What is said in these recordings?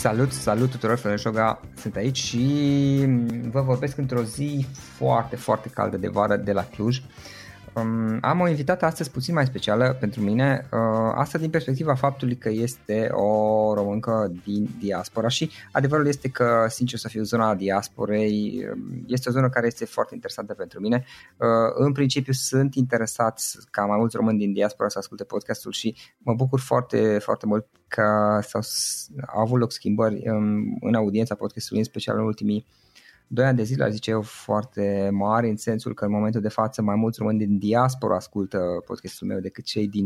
Salut, salut tuturor, Florin Șoga sunt aici și vă vorbesc într-o zi foarte, foarte caldă de vară de la Cluj. Um, am o invitată astăzi puțin mai specială pentru mine, uh, asta din perspectiva faptului că este o româncă din diaspora și adevărul este că, sincer să fiu, zona diasporei um, este o zonă care este foarte interesantă pentru mine. Uh, în principiu sunt interesat ca mai mulți români din diaspora să asculte podcastul și mă bucur foarte, foarte mult că s-au, au avut loc schimbări um, în audiența podcastului, în special în ultimii 2 ani de zile, aș zice eu, foarte mari, în sensul că în momentul de față mai mulți români din diaspora ascultă podcastul meu decât cei din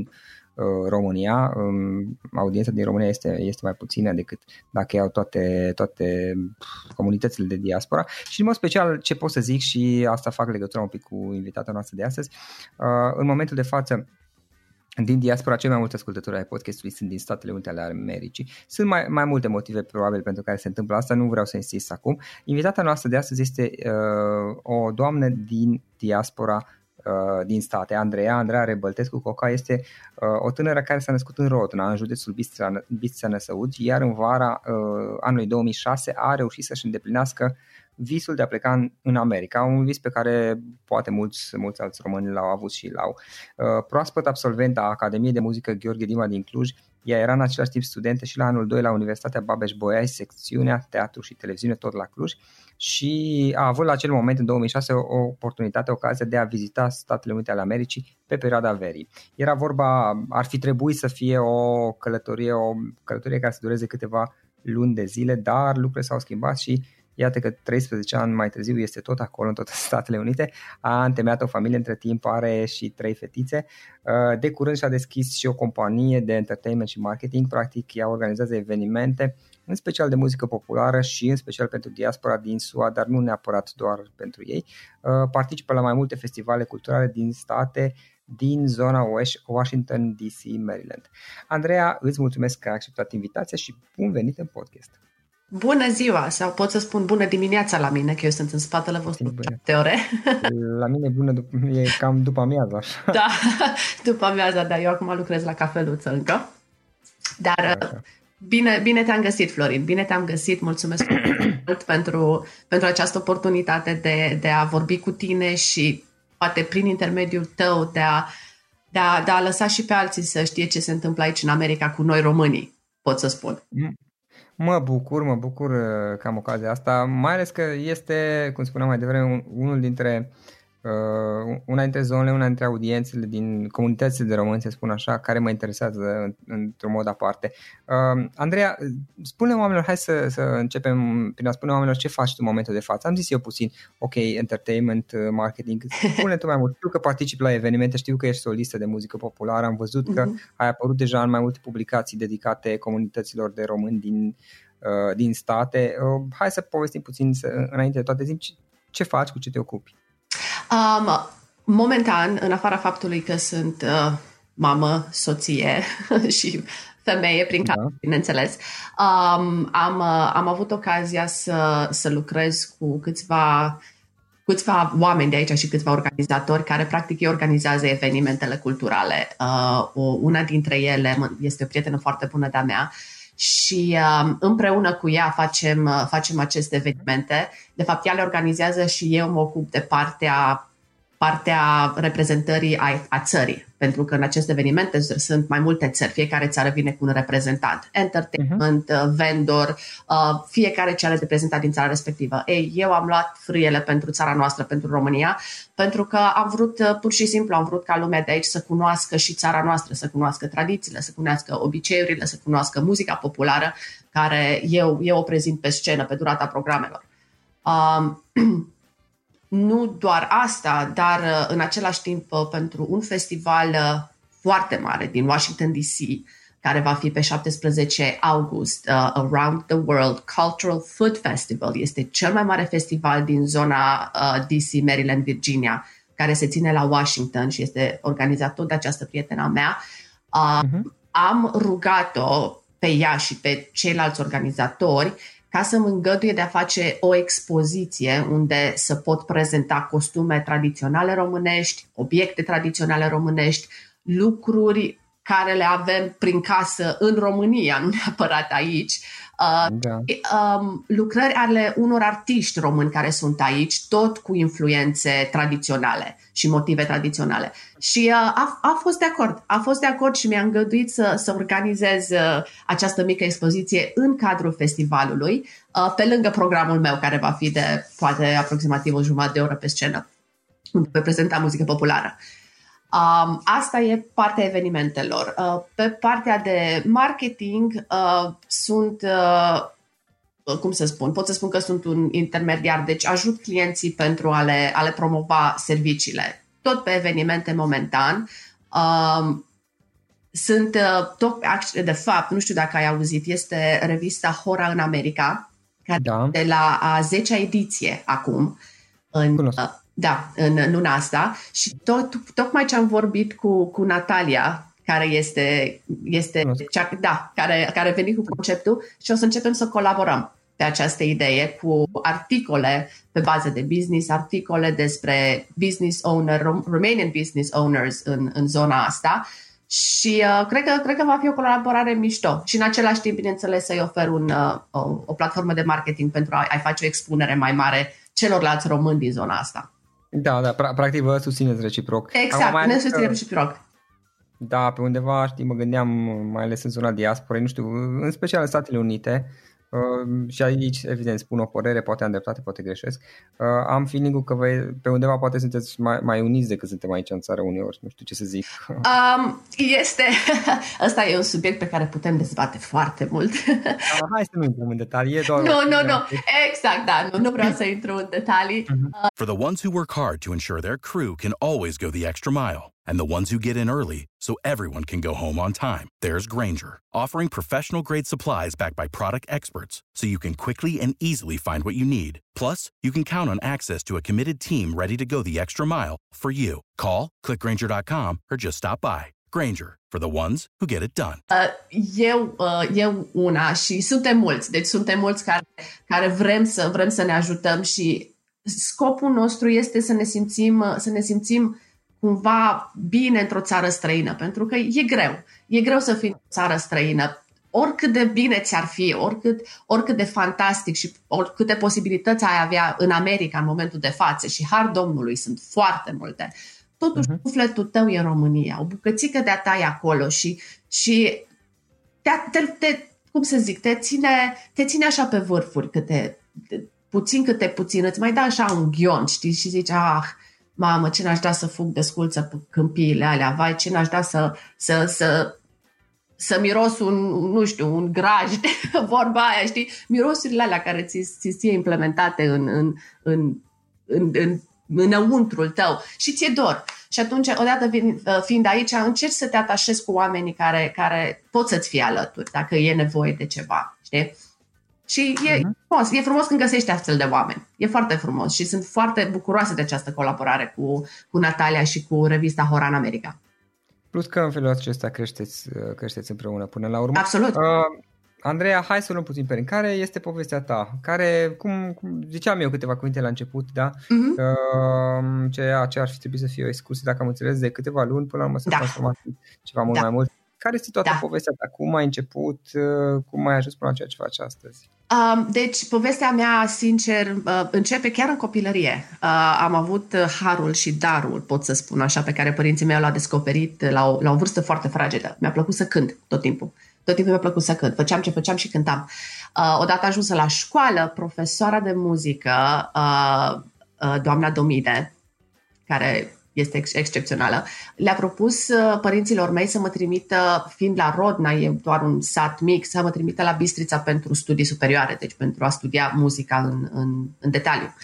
uh, România. Um, audiența din România este, este mai puțină decât dacă iau toate, toate comunitățile de diaspora. Și în mod special ce pot să zic și asta fac legătura un pic cu invitata noastră de astăzi, uh, în momentul de față din diaspora, cei mai mulți ascultători ai podcastului sunt din Statele Unite ale Americii. Sunt mai, mai multe motive probabil pentru care se întâmplă asta, nu vreau să insist acum. Invitata noastră de astăzi este uh, o doamnă din diaspora uh, din state, Andreea, Andreea Rebăltescu Coca este uh, o tânără care s-a născut în Rotna, în județul Bistrița Năsăud, iar în vara uh, anului 2006 a reușit să-și îndeplinească visul de a pleca în, în America, un vis pe care poate mulți, mulți alți români l-au avut și l-au. Uh, proaspăt absolvent a Academiei de Muzică Gheorghe Dima din Cluj, ea era în același timp studentă și la anul 2 la Universitatea Babeș-Bolyai, secțiunea Teatru și Televiziune, tot la Cluj, și a avut la acel moment, în 2006, o oportunitate, o ocazie de a vizita Statele Unite ale Americii pe perioada verii. Era vorba, ar fi trebuit să fie o călătorie, o călătorie care să dureze câteva luni de zile, dar lucrurile s-au schimbat și Iată că 13 ani mai târziu este tot acolo, în toate Statele Unite. A întemeiat o familie, între timp are și trei fetițe. Uh, de curând și-a deschis și o companie de entertainment și marketing. Practic, ea organizează evenimente, în special de muzică populară și în special pentru diaspora din SUA, dar nu neapărat doar pentru ei. Uh, participă la mai multe festivale culturale din state, din zona Washington DC, Maryland. Andreea, îți mulțumesc că ai acceptat invitația și bun venit în podcast. Bună ziua sau pot să spun bună dimineața la mine, că eu sunt în spatele vostru șapte ore. La mine bună e cam după amiaza. Da, după amiaza, dar eu acum lucrez la cafeluță încă. Dar bine, bine te-am găsit, Florin, bine te-am găsit, mulțumesc mult pentru, pentru această oportunitate de, de a vorbi cu tine și poate prin intermediul tău de a, de, a, de a lăsa și pe alții să știe ce se întâmplă aici în America cu noi românii, pot să spun. Mm. Mă bucur, mă bucur uh, că am ocazia asta, mai ales că este, cum spuneam mai devreme, unul dintre uh, una dintre zonele, una dintre audiențele din comunitățile de români, să spun așa, care mă interesează într-un mod aparte. Uh, Andreea, spune oamenilor, hai să, să începem prin a spune oamenilor ce faci tu în momentul de față. Am zis eu puțin, ok, entertainment, uh, marketing, spune tu mai mult. Știu că participi la evenimente, știu că ești solistă de muzică populară, am văzut că uh-huh. ai apărut deja în mai multe publicații dedicate comunităților de români din, uh, din state. Uh, hai să povestim puțin să, înainte de toate, zi ce, ce faci, cu ce te ocupi. Um, momentan, în afara faptului că sunt uh, mamă, soție și femeie prin care, da. bineînțeles, um, am, uh, am avut ocazia să, să lucrez cu câțiva câțiva oameni de aici și câțiva organizatori care practic ei organizează evenimentele culturale. Uh, o, una dintre ele este o prietenă foarte bună de-a mea și uh, împreună cu ea facem, uh, facem aceste evenimente. De fapt, ea le organizează și eu mă ocup de partea partea reprezentării a, a țării, pentru că în aceste evenimente sunt mai multe țări, fiecare țară vine cu un reprezentant, entertainment, uh-huh. vendor, uh, fiecare ce are reprezentat din țara respectivă. Ei, eu am luat frâiele pentru țara noastră, pentru România, pentru că am vrut, uh, pur și simplu, am vrut ca lumea de aici să cunoască și țara noastră, să cunoască tradițiile, să cunoască obiceiurile, să cunoască muzica populară, care eu, eu o prezint pe scenă pe durata programelor. Um, nu doar asta, dar uh, în același timp uh, pentru un festival uh, foarte mare din Washington DC, care va fi pe 17 august, uh, Around the World Cultural Food Festival. Este cel mai mare festival din zona uh, DC, Maryland, Virginia, care se ține la Washington și este organizat tot de această prietena mea. Uh, uh-huh. Am rugat-o pe ea și pe ceilalți organizatori ca să mă îngăduie de a face o expoziție unde să pot prezenta costume tradiționale românești, obiecte tradiționale românești, lucruri care le avem prin casă în România, nu neapărat aici, Uh, da. Um, lucrări ale unor artiști români care sunt aici, tot cu influențe tradiționale și motive tradiționale. Și uh, a, a fost de acord. A fost de acord și mi-a îngăduit să, să organizez uh, această mică expoziție în cadrul festivalului, uh, pe lângă programul meu, care va fi de poate aproximativ o jumătate de oră pe scenă, unde voi prezenta muzică populară. Uh, Um, asta e partea evenimentelor. Uh, pe partea de marketing uh, sunt, uh, cum să spun, pot să spun că sunt un intermediar, deci ajut clienții pentru a le, a le promova serviciile. Tot pe evenimente momentan. Um, sunt uh, tot, de fapt, nu știu dacă ai auzit, este revista Hora în America, care da. de la a 10-a ediție acum. În, uh, da, în luna asta și tot, tocmai ce am vorbit cu, cu Natalia, care este, este cea, da, care, care a venit cu conceptul și o să începem să colaborăm. pe această idee cu articole pe bază de business, articole despre business owner, Romanian business owners în, în zona asta și uh, cred, că, cred că va fi o colaborare mișto și în același timp, bineînțeles, să-i ofer un, uh, o, o platformă de marketing pentru a, a face o expunere mai mare celorlalți români din zona asta. Da, da, pra- practic vă susțineți reciproc. Exact, ne susținem reciproc. Da, pe undeva, știi, mă gândeam, mai ales în zona diasporei, nu știu, în special în Statele Unite, Uh, și aici, evident, spun o părere, poate am dreptate, poate greșesc. Uh, am feeling că vă, pe undeva poate sunteți mai, mai uniți decât suntem aici în țară uneori, nu știu ce să zic. Um, este, ăsta e un subiect pe care putem dezbate foarte mult. uh, hai să nu intrăm în detalii. Nu, nu, nu, exact, da, nu, nu vreau să intru în detalii. Uh, For the ones who work hard to ensure their crew can always go the extra mile. And the ones who get in early so everyone can go home on time. There's Granger, offering professional grade supplies backed by product experts so you can quickly and easily find what you need. Plus, you can count on access to a committed team ready to go the extra mile for you. Call, clickgranger.com, or just stop by. Granger, for the ones who get it done. Uh, eu, uh, eu una și suntem mulți, deci suntem mulți care, care vrem, să, vrem să ne ajutăm și scopul nostru este să ne simțim, să ne simțim cumva bine într-o țară străină, pentru că e greu. E greu să fii într-o țară străină. Oricât de bine ți-ar fi, oricât, oricât de fantastic și oricâte posibilități ai avea în America în momentul de față și har Domnului sunt foarte multe, totuși uh-huh. sufletul tău e în România, o bucățică de-a ta e acolo și, și te, te, te, cum să zic, te ține, te ține așa pe vârfuri câte, puțin câte puțin, îți mai da așa un ghion, știi, și zici, ah, mamă, ce n-aș da să fug de sculță pe câmpiile alea, vai, ce n-aș da să, să, să, să miros un, nu știu, un graj, vorba aia, știi? Mirosurile alea care ți, ți ție implementate în, în, în, în, în înăuntrul tău și ți-e dor. Și atunci, odată fiind aici, încerci să te atașezi cu oamenii care, care pot să-ți fie alături, dacă e nevoie de ceva, știi? Și e uh-huh. frumos, e frumos când găsești astfel de oameni. E foarte frumos și sunt foarte bucuroasă de această colaborare cu, cu Natalia și cu revista Hora în America. Plus că în felul acesta creșteți, creșteți împreună până la urmă. Absolut. Uh, Andreea, hai să luăm puțin pe Care este povestea ta? Care, cum, cum ziceam eu câteva cuvinte la început, da? Uh-huh. Uh, ce, ce ar fi trebuit să fie o excursie, dacă am înțeles, de câteva luni până la urmă s-a da. transformat ceva mult da. mai mult. Care este toată da. povestea ta? Cum ai început? Uh, cum ai ajuns până la ceea ce faci astăzi? Um, deci, povestea mea, sincer, uh, începe chiar în copilărie. Uh, am avut uh, harul și darul, pot să spun așa, pe care părinții mei l-au descoperit la o, la o vârstă foarte fragedă. Mi-a plăcut să cânt tot timpul. Tot timpul mi-a plăcut să cânt. Făceam ce făceam și cântam. Uh, odată ajunsă la școală, profesoara de muzică, uh, uh, doamna Domide, care este ex- excepțională, le-a propus uh, părinților mei să mă trimită, fiind la Rodna, e doar un sat mic, să mă trimită la Bistrița pentru studii superioare, deci pentru a studia muzica în, în, în detaliu.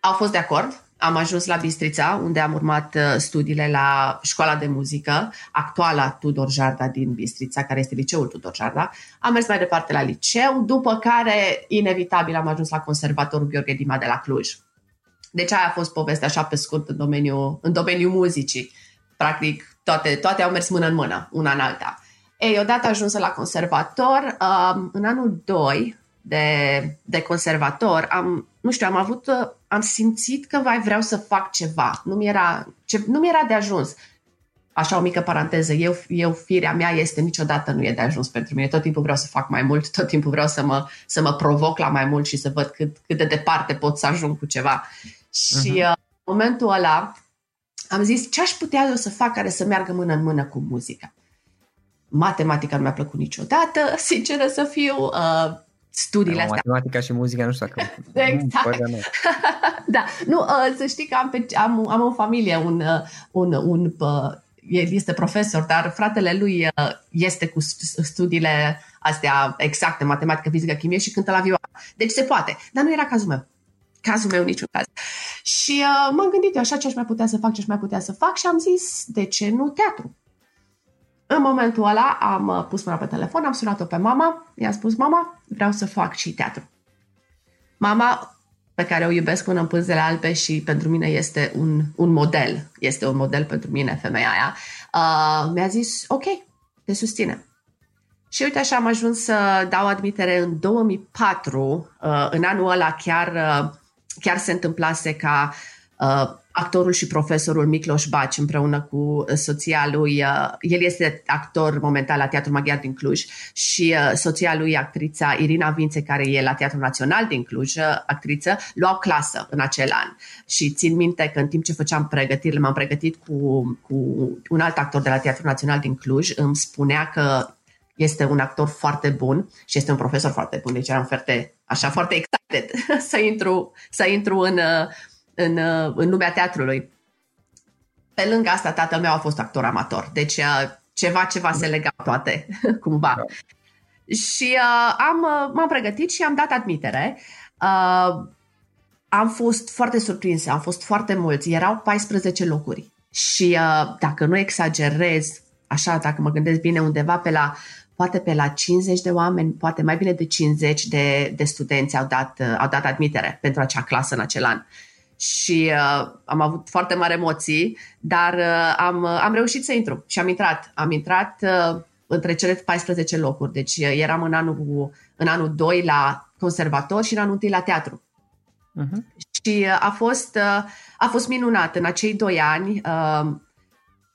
Au fost de acord, am ajuns la Bistrița, unde am urmat uh, studiile la școala de muzică, actuala Tudor Jarda din Bistrița, care este liceul Tudor Jarda. Am mers mai departe la liceu, după care, inevitabil, am ajuns la Conservatorul Gheorghe Dima de la Cluj deci aia a fost povestea așa pe scurt în domeniul, în domeniul muzicii. Practic, toate, toate au mers mână în mână, una în alta. Ei, odată ajunsă la conservator, um, în anul 2 de, de conservator, am, nu știu, am avut, am simțit că mai vreau să fac ceva. Nu mi era, ce, nu mi era de ajuns. Așa o mică paranteză, eu, eu firea mea este niciodată nu e de ajuns pentru mine. Tot timpul vreau să fac mai mult, tot timpul vreau să mă, să mă provoc la mai mult și să văd cât, cât de departe pot să ajung cu ceva. Și uh-huh. în momentul ăla am zis ce aș putea eu să fac care să meargă mână în mână cu muzica. Matematica nu mi-a plăcut niciodată, sinceră să fiu. Uh, studiile astea. Matematica și muzica, nu știu dacă... exact. da, nu, uh, să știi că am, pe, am, am o familie, un, uh, un, un uh, el este profesor, dar fratele lui uh, este cu studiile astea exacte, matematică, fizică, chimie și cântă la vioară. Deci se poate, dar nu era cazul meu cazul meu niciun caz. Și uh, m-am gândit eu așa ce aș mai putea să fac, ce aș mai putea să fac și am zis, de ce nu teatru? În momentul ăla am uh, pus mâna pe telefon, am sunat-o pe mama, i-am spus, mama, vreau să fac și teatru. Mama, pe care o iubesc până în pânzele albe și pentru mine este un, un model, este un model pentru mine femeia aia, uh, mi-a zis, ok, te susține. Și uite așa am ajuns să dau admitere în 2004. Uh, în anul ăla chiar, uh, chiar se întâmplase ca uh, actorul și profesorul Miklos Baci împreună cu soția lui, el este actor momentan la Teatrul Maghiar din Cluj și soția lui, actrița Irina Vințe, care e la Teatrul Național din Cluj, actriță, luau clasă în acel an. Și țin minte că în timp ce făceam pregătirile, m-am pregătit cu, cu un alt actor de la Teatrul Național din Cluj, îmi spunea că este un actor foarte bun și este un profesor foarte bun, deci eram foarte, așa, foarte excited să intru, să intru în, în, în lumea teatrului. Pe lângă asta, tatăl meu a fost actor amator, deci uh, ceva, ceva se lega toate, cumva. Da. Și uh, am, uh, m-am pregătit și am dat admitere. Uh, am fost foarte surprinsă, am fost foarte mulți, erau 14 locuri. Și uh, dacă nu exagerez, așa, dacă mă gândesc bine, undeva pe la poate pe la 50 de oameni, poate mai bine de 50 de, de studenți au dat, au dat admitere pentru acea clasă în acel an. Și uh, am avut foarte mari emoții, dar uh, am, uh, am reușit să intru și am intrat. Am intrat uh, între cele 14 locuri, deci uh, eram în anul, în anul 2 la conservator și în anul 1 la teatru. Uh-huh. Și uh, a fost, uh, a fost minunat. În acei doi ani uh,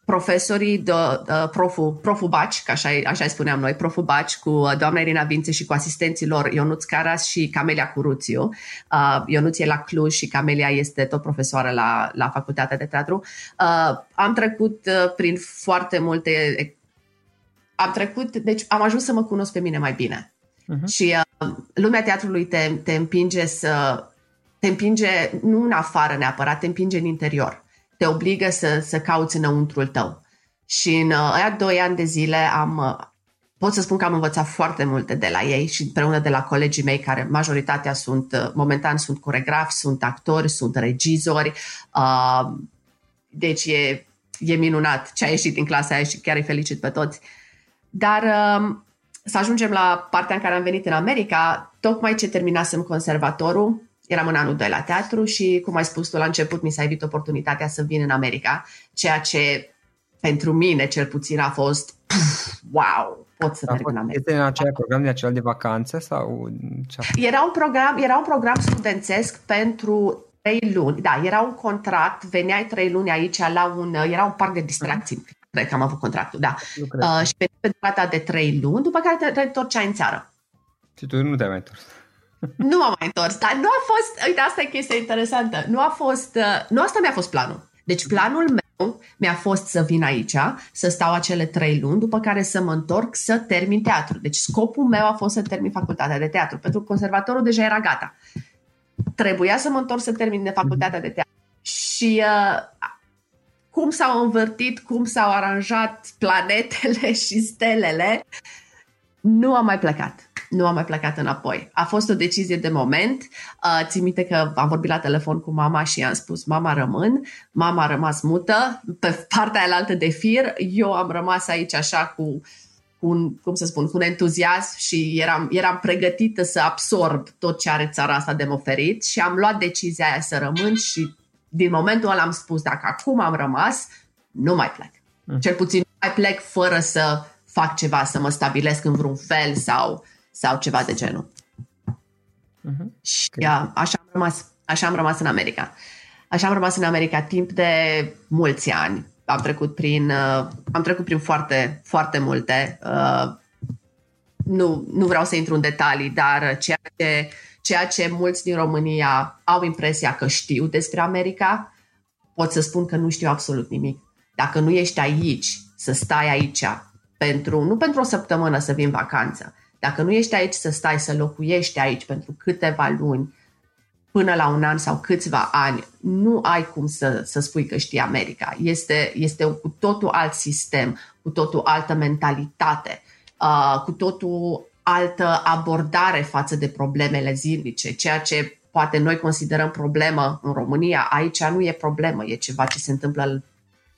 profesorii, de, uh, proful, proful Baci, ca așa, așa spuneam noi, proful Baci cu uh, doamna Irina Vințe și cu asistenții lor Ionuț Caras și Camelia Curuțiu. Uh, Ionuț e la Cluj și Camelia este tot profesoară la, la Facultatea de Teatru. Uh, am trecut uh, prin foarte multe... Am trecut, deci am ajuns să mă cunosc pe mine mai bine. Uh-huh. Și uh, lumea teatrului te, te împinge să... Te împinge nu în afară neapărat, te împinge în interior te obligă să, să cauți înăuntrul tău. Și în uh, aia doi ani de zile am, uh, pot să spun că am învățat foarte multe de la ei și împreună de la colegii mei care majoritatea sunt, uh, momentan sunt coregrafi, sunt actori, sunt regizori. Uh, deci e, e minunat ce a ieșit din clasa aia și chiar îi felicit pe toți. Dar uh, să ajungem la partea în care am venit în America, tocmai ce terminasem conservatorul, eram în anul 2 la teatru și, cum ai spus tu la început, mi s-a evit oportunitatea să vin în America, ceea ce pentru mine cel puțin a fost puf, wow, pot să merg în America. Este în acel program de acel de vacanță sau ce? Era un program, era un program studențesc pentru trei luni. Da, era un contract, veneai trei luni aici la un, era un parc de distracții. Uh-huh. Cred că am avut contractul, da. Uh, și pe durata de trei luni, după care te, te întorceai în țară. Și tu nu te-ai mai întors. Nu m-am mai întors, dar nu a fost, uite, asta e chestia interesantă, nu a fost, uh, nu asta mi-a fost planul. Deci planul meu mi-a fost să vin aici, să stau acele trei luni, după care să mă întorc să termin teatru. Deci scopul meu a fost să termin facultatea de teatru, pentru că conservatorul deja era gata. Trebuia să mă întorc să termin de facultatea de teatru. Și uh, cum s-au învârtit, cum s-au aranjat planetele și stelele, nu am mai plecat nu am mai plecat înapoi. A fost o decizie de moment. Uh, țin minte că am vorbit la telefon cu mama și i-am spus mama rămân, mama a rămas mută pe partea aia de fir, eu am rămas aici așa cu cu un, cum să spun, cu un entuziasm și eram, eram pregătită să absorb tot ce are țara asta de oferit și am luat decizia aia să rămân și din momentul ăla am spus, dacă acum am rămas, nu mai plec. Mm. Cel puțin nu mai plec fără să fac ceva, să mă stabilesc în vreun fel sau sau ceva de genul. Uh-huh. Și okay. așa, am rămas, așa am rămas în America. Așa am rămas în America timp de mulți ani. Am trecut prin, uh, am trecut prin foarte, foarte multe. Uh, nu, nu vreau să intru în detalii, dar ceea ce, ceea ce mulți din România au impresia că știu despre America, pot să spun că nu știu absolut nimic. Dacă nu ești aici, să stai aici, pentru, nu pentru o săptămână să vin vacanță, dacă nu ești aici să stai, să locuiești aici pentru câteva luni, până la un an sau câțiva ani, nu ai cum să, să spui că știi America. Este, este un cu totul alt sistem, cu totul altă mentalitate, uh, cu totul altă abordare față de problemele zilnice, ceea ce poate noi considerăm problemă în România, aici nu e problemă, e ceva ce se întâmplă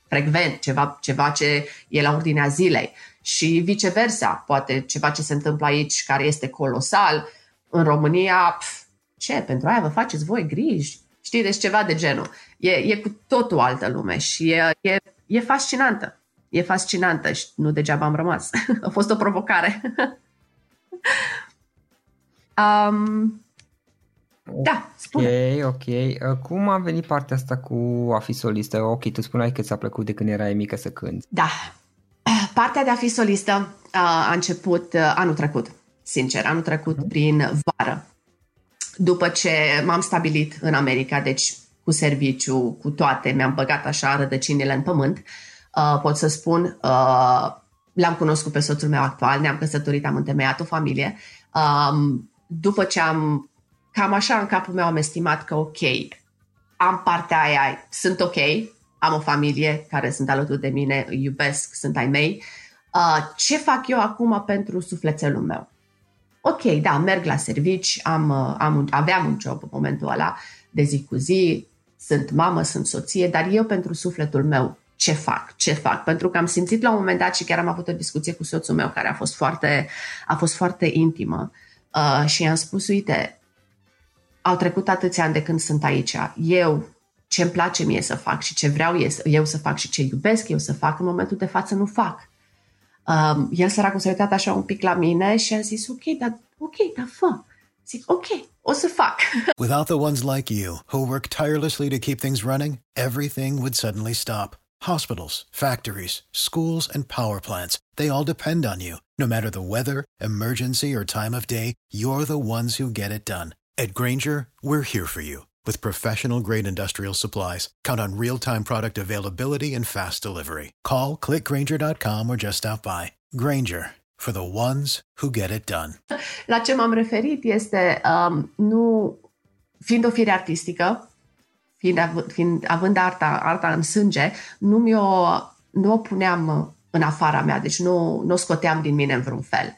frecvent, ceva, ceva ce e la ordinea zilei și viceversa. Poate ceva ce se întâmplă aici care este colosal, în România, pf, ce, pentru aia vă faceți voi griji? Știți, deci ceva de genul. E, e cu totul altă lume și e, e, e fascinantă. e fascinantă și nu degeaba am rămas. A fost o provocare. um, da, spune. Ok, ok. Uh, cum a venit partea asta cu a fi solistă? Ok, tu spuneai că ți-a plăcut de când erai mică să cânti. Da. Partea de a fi solistă uh, a început uh, anul trecut, sincer, anul trecut uh-huh. prin vară. După ce m-am stabilit în America, deci cu serviciu, cu toate, mi-am băgat așa rădăcinile în pământ, uh, pot să spun, uh, l-am cunoscut pe soțul meu actual, ne-am căsătorit, am întemeiat o familie. Um, după ce am, cam așa în capul meu am estimat că ok, am partea aia, sunt ok, am o familie care sunt alături de mine, îi iubesc, sunt ai mei. Uh, ce fac eu acum pentru sufletelul meu? Ok, da, merg la servici, am, uh, am, aveam un job în momentul ăla de zi cu zi, sunt mamă, sunt soție, dar eu pentru sufletul meu ce fac, ce fac, pentru că am simțit la un moment dat și chiar am avut o discuție cu soțul meu care a fost foarte, a fost foarte intimă uh, și i-am spus, uite, au trecut atâția ani de când sunt aici, eu ce îmi place mie să fac și ce vreau eu să fac și ce iubesc eu să fac, în momentul de față nu fac. Um, el s-a uitat așa un pic la mine și a zis, ok, dar, ok, dar fă. Zic, ok, o să fac. Without the ones like you, who work tirelessly to keep things running, everything would suddenly stop. Hospitals, factories, schools, and power plants, they all depend on you. No matter the weather, emergency, or time of day, you're the ones who get it done. At Granger, we're here for you with professional grade industrial supplies. Count on real time product availability and fast delivery. Call clickgranger.com or just stop by. Granger for the ones who get it done. La ce m-am referit este um, nu fiind o fire artistică, fiind, av- fiind având arta, arta în sânge, nu mi-o nu o puneam în afara mea, deci nu, nu o scoteam din mine în vreun fel.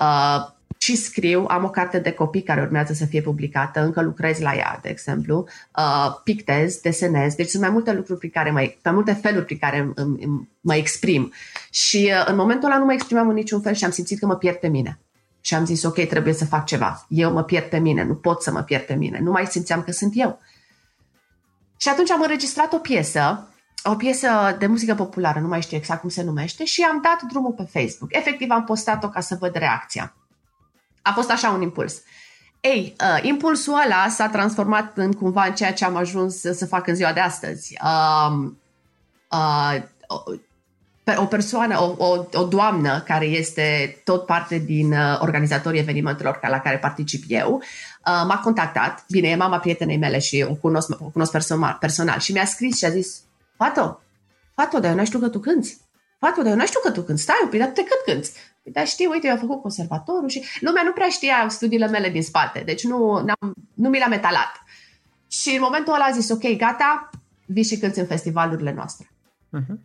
Uh, și scriu, am o carte de copii care urmează să fie publicată, încă lucrez la ea, de exemplu, uh, pictez, desenez, deci sunt mai multe lucruri prin care mai, mai multe feluri prin care mă exprim. Și uh, în momentul ăla nu mă exprimam în niciun fel și am simțit că mă pierd pe mine. Și am zis, ok, trebuie să fac ceva. Eu mă pierd pe mine, nu pot să mă pierd pe mine. Nu mai simțeam că sunt eu. Și atunci am înregistrat o piesă, o piesă de muzică populară, nu mai știu exact cum se numește, și am dat drumul pe Facebook. Efectiv am postat-o ca să văd reacția. A fost așa un impuls. Ei, uh, impulsul ăla s-a transformat în cumva în ceea ce am ajuns să fac în ziua de astăzi. Uh, uh, o persoană, o, o, o doamnă care este tot parte din uh, organizatorii evenimentelor la care particip eu, uh, m-a contactat, bine, e mama prietenei mele și o cunosc, o cunosc personal, personal și mi-a scris și a zis, Fato, Fato, dar eu nu știu că tu cânti. Fato, dar eu nu știu că tu cânti. Stai un pic, dar te cât cânti? Păi, dar știi, uite, eu am făcut conservatorul și lumea nu prea știa studiile mele din spate, deci nu, nu mi l-am metalat. Și în momentul ăla a zis, ok, gata, vii și cânti în festivalurile noastre. Uh-huh.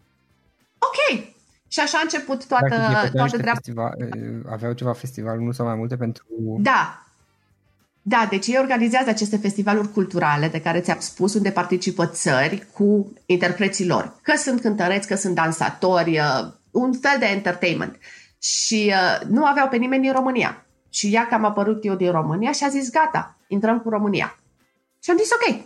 Ok. Și așa a început toată, toată treaba. Festival, aveau ceva festival, nu sau mai multe pentru... Da. Da, deci ei organizează aceste festivaluri culturale de care ți-am spus, unde participă țări cu interpreții lor. Că sunt cântăreți, că sunt dansatori, un fel de entertainment. Uh, și uh, nu aveau pe nimeni din România. Și ea că am apărut eu din România și a zis, gata, intrăm cu România. Și am zis, ok.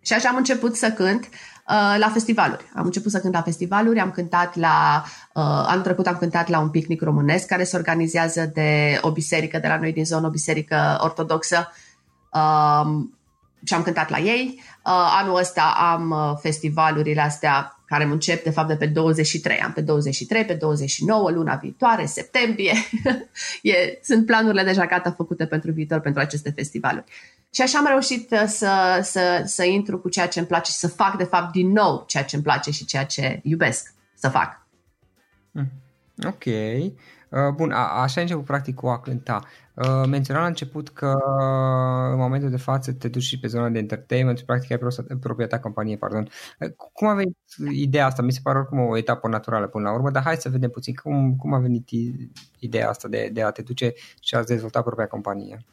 Și așa am început să cânt uh, la festivaluri. Am început să cânt la festivaluri, am cântat la, uh, anul trecut am cântat la un picnic românesc care se organizează de o biserică de la noi din zonă, o biserică ortodoxă. Uh, și am cântat la ei. Uh, anul ăsta am uh, festivalurile astea care încep de fapt de pe 23. Am pe 23, pe 29, luna viitoare, septembrie. e, sunt planurile deja gata făcute pentru viitor, pentru aceste festivaluri. Și așa am reușit uh, să, să, să intru cu ceea ce îmi place și să fac de fapt din nou ceea ce îmi place și ceea ce iubesc să fac. Mm. Ok. Uh, bun, a, așa început practic cu a cânta. Uh, menționam la început că în momentul de față te duci și pe zona de entertainment și practic ai propria ta companie, pardon. Uh, cum a venit ideea asta? Mi se pare oricum o etapă naturală până la urmă, dar hai să vedem puțin cum, cum a venit ideea asta de, de a te duce și a dezvolta propria companie.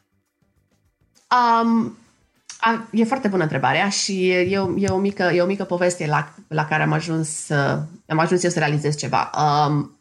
Um, a, e foarte bună întrebarea și e o, e o, mică, e o mică poveste la, la care am ajuns, uh, am ajuns eu să realizez ceva. Um,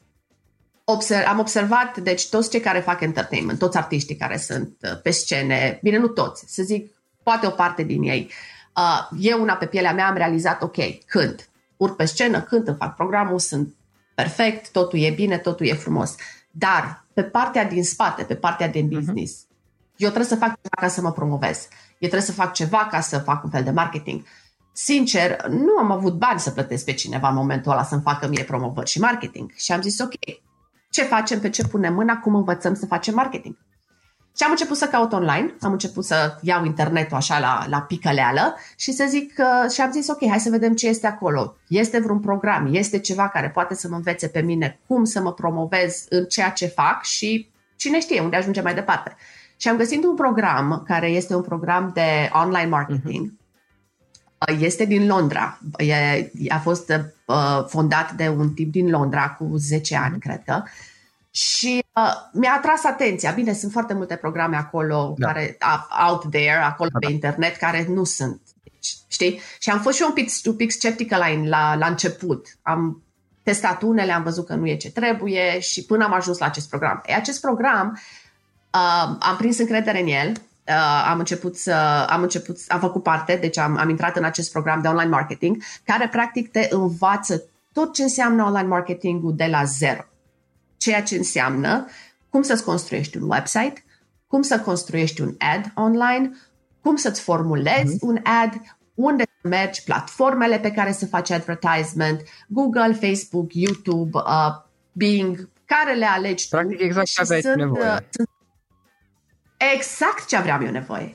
observ, am observat, deci toți cei care fac entertainment, toți artiștii care sunt uh, pe scene, bine, nu toți, să zic, poate o parte din ei. Uh, eu una pe pielea mea am realizat, ok, cânt, urc pe scenă, cânt, îmi fac programul, sunt perfect, totul e bine, totul e frumos. Dar pe partea din spate, pe partea din mhm. business, uh-huh. eu trebuie să fac ceva ca să mă promovez. Eu trebuie să fac ceva ca să fac un fel de marketing. Sincer, nu am avut bani să plătesc pe cineva în momentul ăla să-mi facă mie promovări și marketing. Și am zis, ok, ce facem, pe ce punem mâna, cum învățăm să facem marketing. Și am început să caut online, am început să iau internetul așa la, la picăleală și să zic că, și am zis ok, hai să vedem ce este acolo. Este vreun program, este ceva care poate să mă învețe pe mine cum să mă promovez în ceea ce fac și cine știe unde ajunge mai departe. Și am găsit un program care este un program de online marketing. Uh-huh. Este din Londra. E, a fost uh, fondat de un tip din Londra cu 10 ani, cred că. Și uh, mi-a atras atenția. Bine, sunt foarte multe programe acolo, da. care out there, acolo da, pe da. internet, care nu sunt. Deci, știi? Și am fost și un pic, un pic sceptică la, la, la început. Am testat unele, am văzut că nu e ce trebuie și până am ajuns la acest program. E, acest program, uh, am prins încredere în el, uh, am început să, am început, am făcut parte, deci am, am intrat în acest program de online marketing, care practic te învață tot ce înseamnă online marketingul de la zero ceea ce înseamnă cum să-ți construiești un website, cum să construiești un ad online, cum să-ți formulezi uh-huh. un ad, unde să mergi, platformele pe care să faci advertisement, Google, Facebook, YouTube, uh, Bing, care le alegi Practic tu. exact ce aveai sunt, nevoie. Uh, sunt exact ce aveam eu nevoie.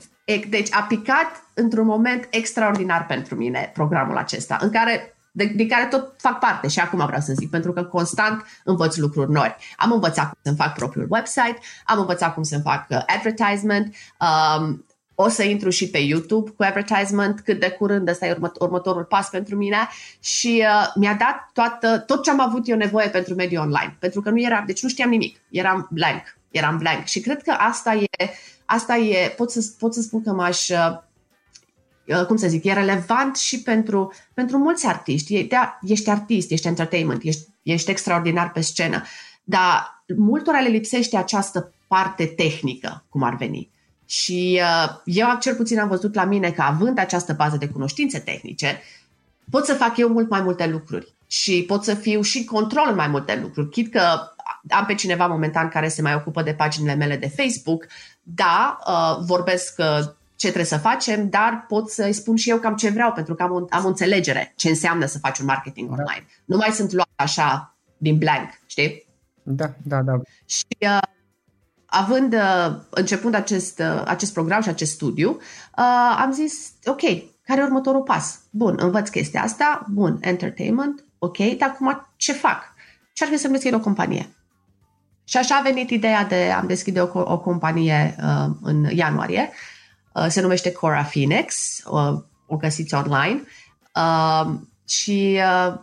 Deci a picat într-un moment extraordinar pentru mine programul acesta, în care de, din care tot fac parte și acum vreau să zic, pentru că constant învăț lucruri noi. Am învățat cum să-mi fac propriul website, am învățat cum să-mi fac uh, advertisement, um, o să intru și pe YouTube cu advertisement cât de curând, ăsta e urmă, următorul pas pentru mine și uh, mi-a dat toată, tot ce am avut eu nevoie pentru mediul online, pentru că nu era, deci nu știam nimic, eram blank, eram blank și cred că asta e, asta e, pot să, pot să spun că m-aș, uh, Uh, cum să zic, e relevant și pentru, pentru mulți artiști. Da, ești artist, ești entertainment, ești, ești extraordinar pe scenă, dar multora le lipsește această parte tehnică, cum ar veni. Și uh, eu cel puțin am văzut la mine că având această bază de cunoștințe tehnice, pot să fac eu mult mai multe lucruri și pot să fiu și control în mai multe lucruri. Chit că am pe cineva momentan care se mai ocupă de paginile mele de Facebook, da, uh, vorbesc uh, ce trebuie să facem, dar pot să-i spun și eu cam ce vreau, pentru că am o, am o înțelegere ce înseamnă să faci un marketing da. online. Nu mai sunt luat așa din blank, știi? Da, da, da. Și uh, având, uh, începând acest, uh, acest program și acest studiu, uh, am zis, ok, care e următorul pas? Bun, învăț chestia asta, bun, entertainment, ok, dar acum ce fac? Ce ar fi să-mi deschid o companie? Și așa a venit ideea de a deschide o, o companie uh, în ianuarie Uh, se numește Cora Phoenix, o găsiți online uh, și uh,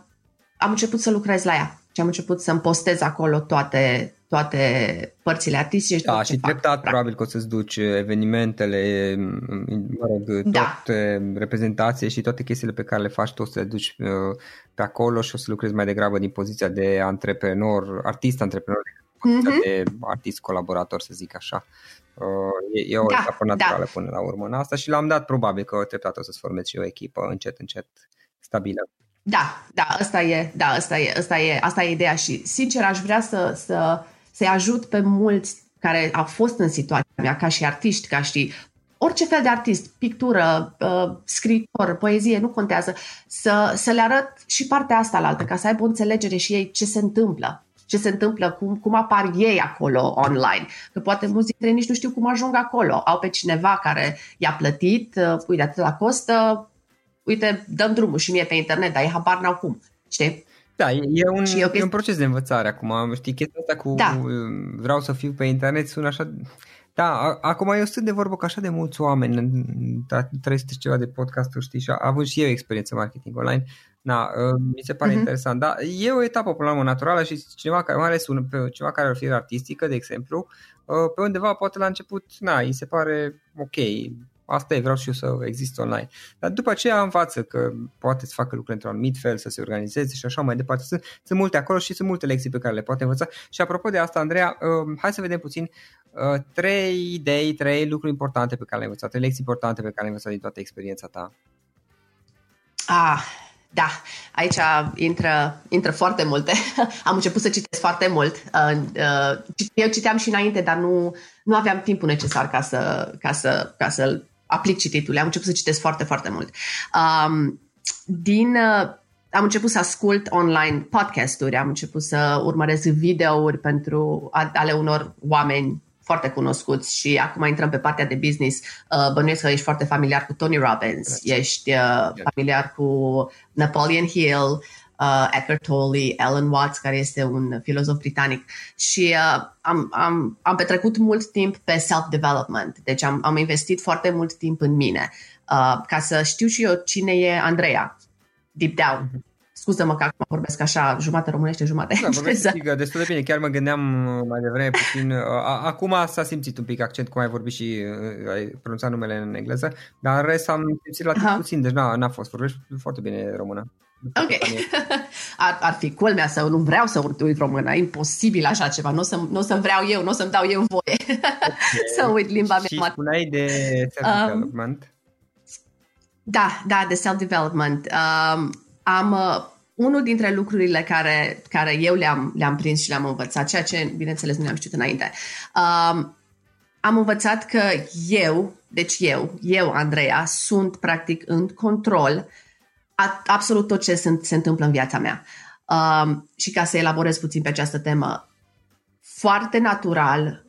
am început să lucrez la ea și am început să-mi postez acolo toate, toate părțile artistice. Da, și treptat probabil că o să-ți duci evenimentele, mă rog, da. toate reprezentații și toate chestiile pe care le faci tu o să le duci pe acolo și o să lucrezi mai degrabă din poziția de antreprenor, artist antreprenor, mm-hmm. de artist colaborator, să zic așa. Uh, e, e o da, etapă naturală da. până la urmă în asta și l-am dat probabil că treptat o să-ți formezi și o echipă încet, încet stabilă. Da, da, asta e, da, asta e, asta e, asta e ideea și sincer aș vrea să, să, să-i ajut pe mulți care au fost în situația mea ca și artiști, ca și orice fel de artist, pictură, uh, scriitor, poezie, nu contează, să, să le arăt și partea asta la altă, ca să aibă o înțelegere și ei ce se întâmplă ce se întâmplă, cum, cum apar ei acolo online. Că poate mulți dintre ei nici nu știu cum ajung acolo. Au pe cineva care i-a plătit, uh, uite, atât la costă, uite, dăm drumul și mie pe internet, dar ei habar n-au cum. Știi? Da, e un, e, e un proces de învățare acum. Știi, chestia asta cu da. vreau să fiu pe internet sună așa... Da, acum eu sunt de vorbă cu așa de mulți oameni în 300 ceva de podcasturi, știi, și avut și eu experiență marketing online. Da, uh, mi se pare uh-huh. interesant. Da, e o etapă până la urmă naturală și cineva care, mai ales un, pe cineva care ar fi artistică, de exemplu, uh, pe undeva poate la început, na, îi se pare ok, asta e, vreau și eu să exist online. Dar după aceea învață că poate să facă lucruri într-un anumit fel, să se organizeze și așa mai departe. Sunt, sunt multe acolo și sunt multe lecții pe care le poate învăța. Și apropo de asta, Andreea, uh, hai să vedem puțin uh, trei idei, trei lucruri importante pe care le-ai învățat, trei lecții importante pe care le-ai învățat din toată experiența ta. Ah, Da, aici intră, intră foarte multe. Am început să citesc foarte mult. Uh, uh, eu citeam și înainte, dar nu, nu aveam timpul necesar ca să, ca să, ca să aplic cititul. Am început să citesc foarte, foarte mult. Um, din, uh, am început să ascult online podcasturi, am început să urmăresc videouri pentru ale unor oameni foarte cunoscuți și acum intrăm pe partea de business. Uh, bănuiesc că ești foarte familiar cu Tony Robbins, right. ești uh, familiar cu Napoleon Hill, uh, Eckhart Tolle, Alan Watts, care este un filozof britanic. Și uh, am, am, am petrecut mult timp pe self-development, deci am, am investit foarte mult timp în mine, uh, ca să știu și eu cine e Andreea, deep down. Mm-hmm. Scuză-mă că acum vorbesc așa, jumate românește, jumate da, engleză. destul de bine, chiar mă gândeam uh, mai devreme puțin. Uh, acum s-a simțit un pic accent, cum ai vorbit și uh, ai pronunțat numele în engleză, dar în rest am simțit la timp puțin, deci n-a, n-a fost. Vorbești foarte bine română. Ok. Ar, ar fi culmea să nu vreau să uit română, imposibil așa ceva, nu o să, nu o să vreau eu, nu o să-mi dau eu voie okay. să uit limba mea. Și spuneai de self-development. Um, da, da, de self-development. Um, am uh, unul dintre lucrurile care, care eu le-am, le-am prins și le-am învățat, ceea ce, bineînțeles, nu le-am știut înainte, um, am învățat că eu, deci eu, eu, Andreea, sunt practic în control a, absolut tot ce se, se întâmplă în viața mea. Um, și ca să elaborez puțin pe această temă, foarte natural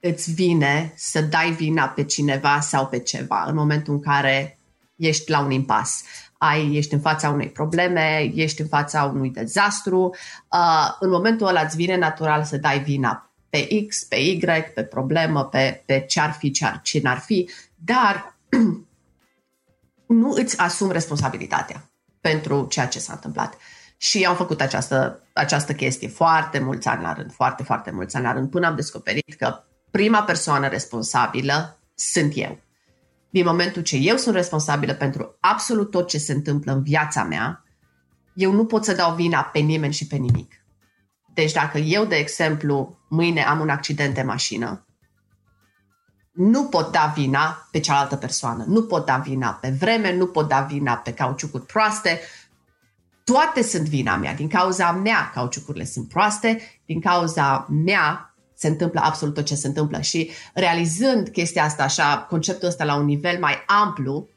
îți vine să dai vina pe cineva sau pe ceva în momentul în care ești la un impas ai, ești în fața unei probleme, ești în fața unui dezastru, uh, în momentul ăla îți vine natural să dai vina pe X, pe Y, pe problemă, pe, pe ce ar fi, ce, ar, ce n-ar fi, dar nu îți asumi responsabilitatea pentru ceea ce s-a întâmplat. Și am făcut această, această chestie foarte mulți ani la rând, foarte, foarte mulți ani la rând, până am descoperit că prima persoană responsabilă sunt eu din momentul ce eu sunt responsabilă pentru absolut tot ce se întâmplă în viața mea, eu nu pot să dau vina pe nimeni și pe nimic. Deci dacă eu, de exemplu, mâine am un accident de mașină, nu pot da vina pe cealaltă persoană, nu pot da vina pe vreme, nu pot da vina pe cauciucuri proaste, toate sunt vina mea. Din cauza mea, cauciucurile sunt proaste, din cauza mea, se întâmplă absolut tot ce se întâmplă și realizând chestia asta așa, conceptul ăsta la un nivel mai amplu,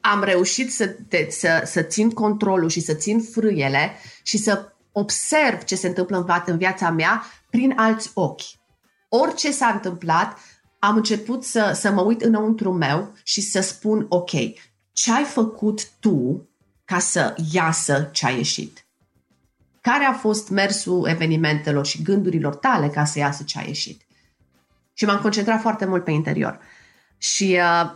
am reușit să, te, să, să țin controlul și să țin frâiele și să observ ce se întâmplă în, în viața mea prin alți ochi. Orice s-a întâmplat, am început să, să mă uit înăuntru meu și să spun, ok, ce ai făcut tu ca să iasă ce a ieșit? Care a fost mersul evenimentelor și gândurilor tale ca să iasă ce a ieșit. Și m-am concentrat foarte mult pe interior. Și uh,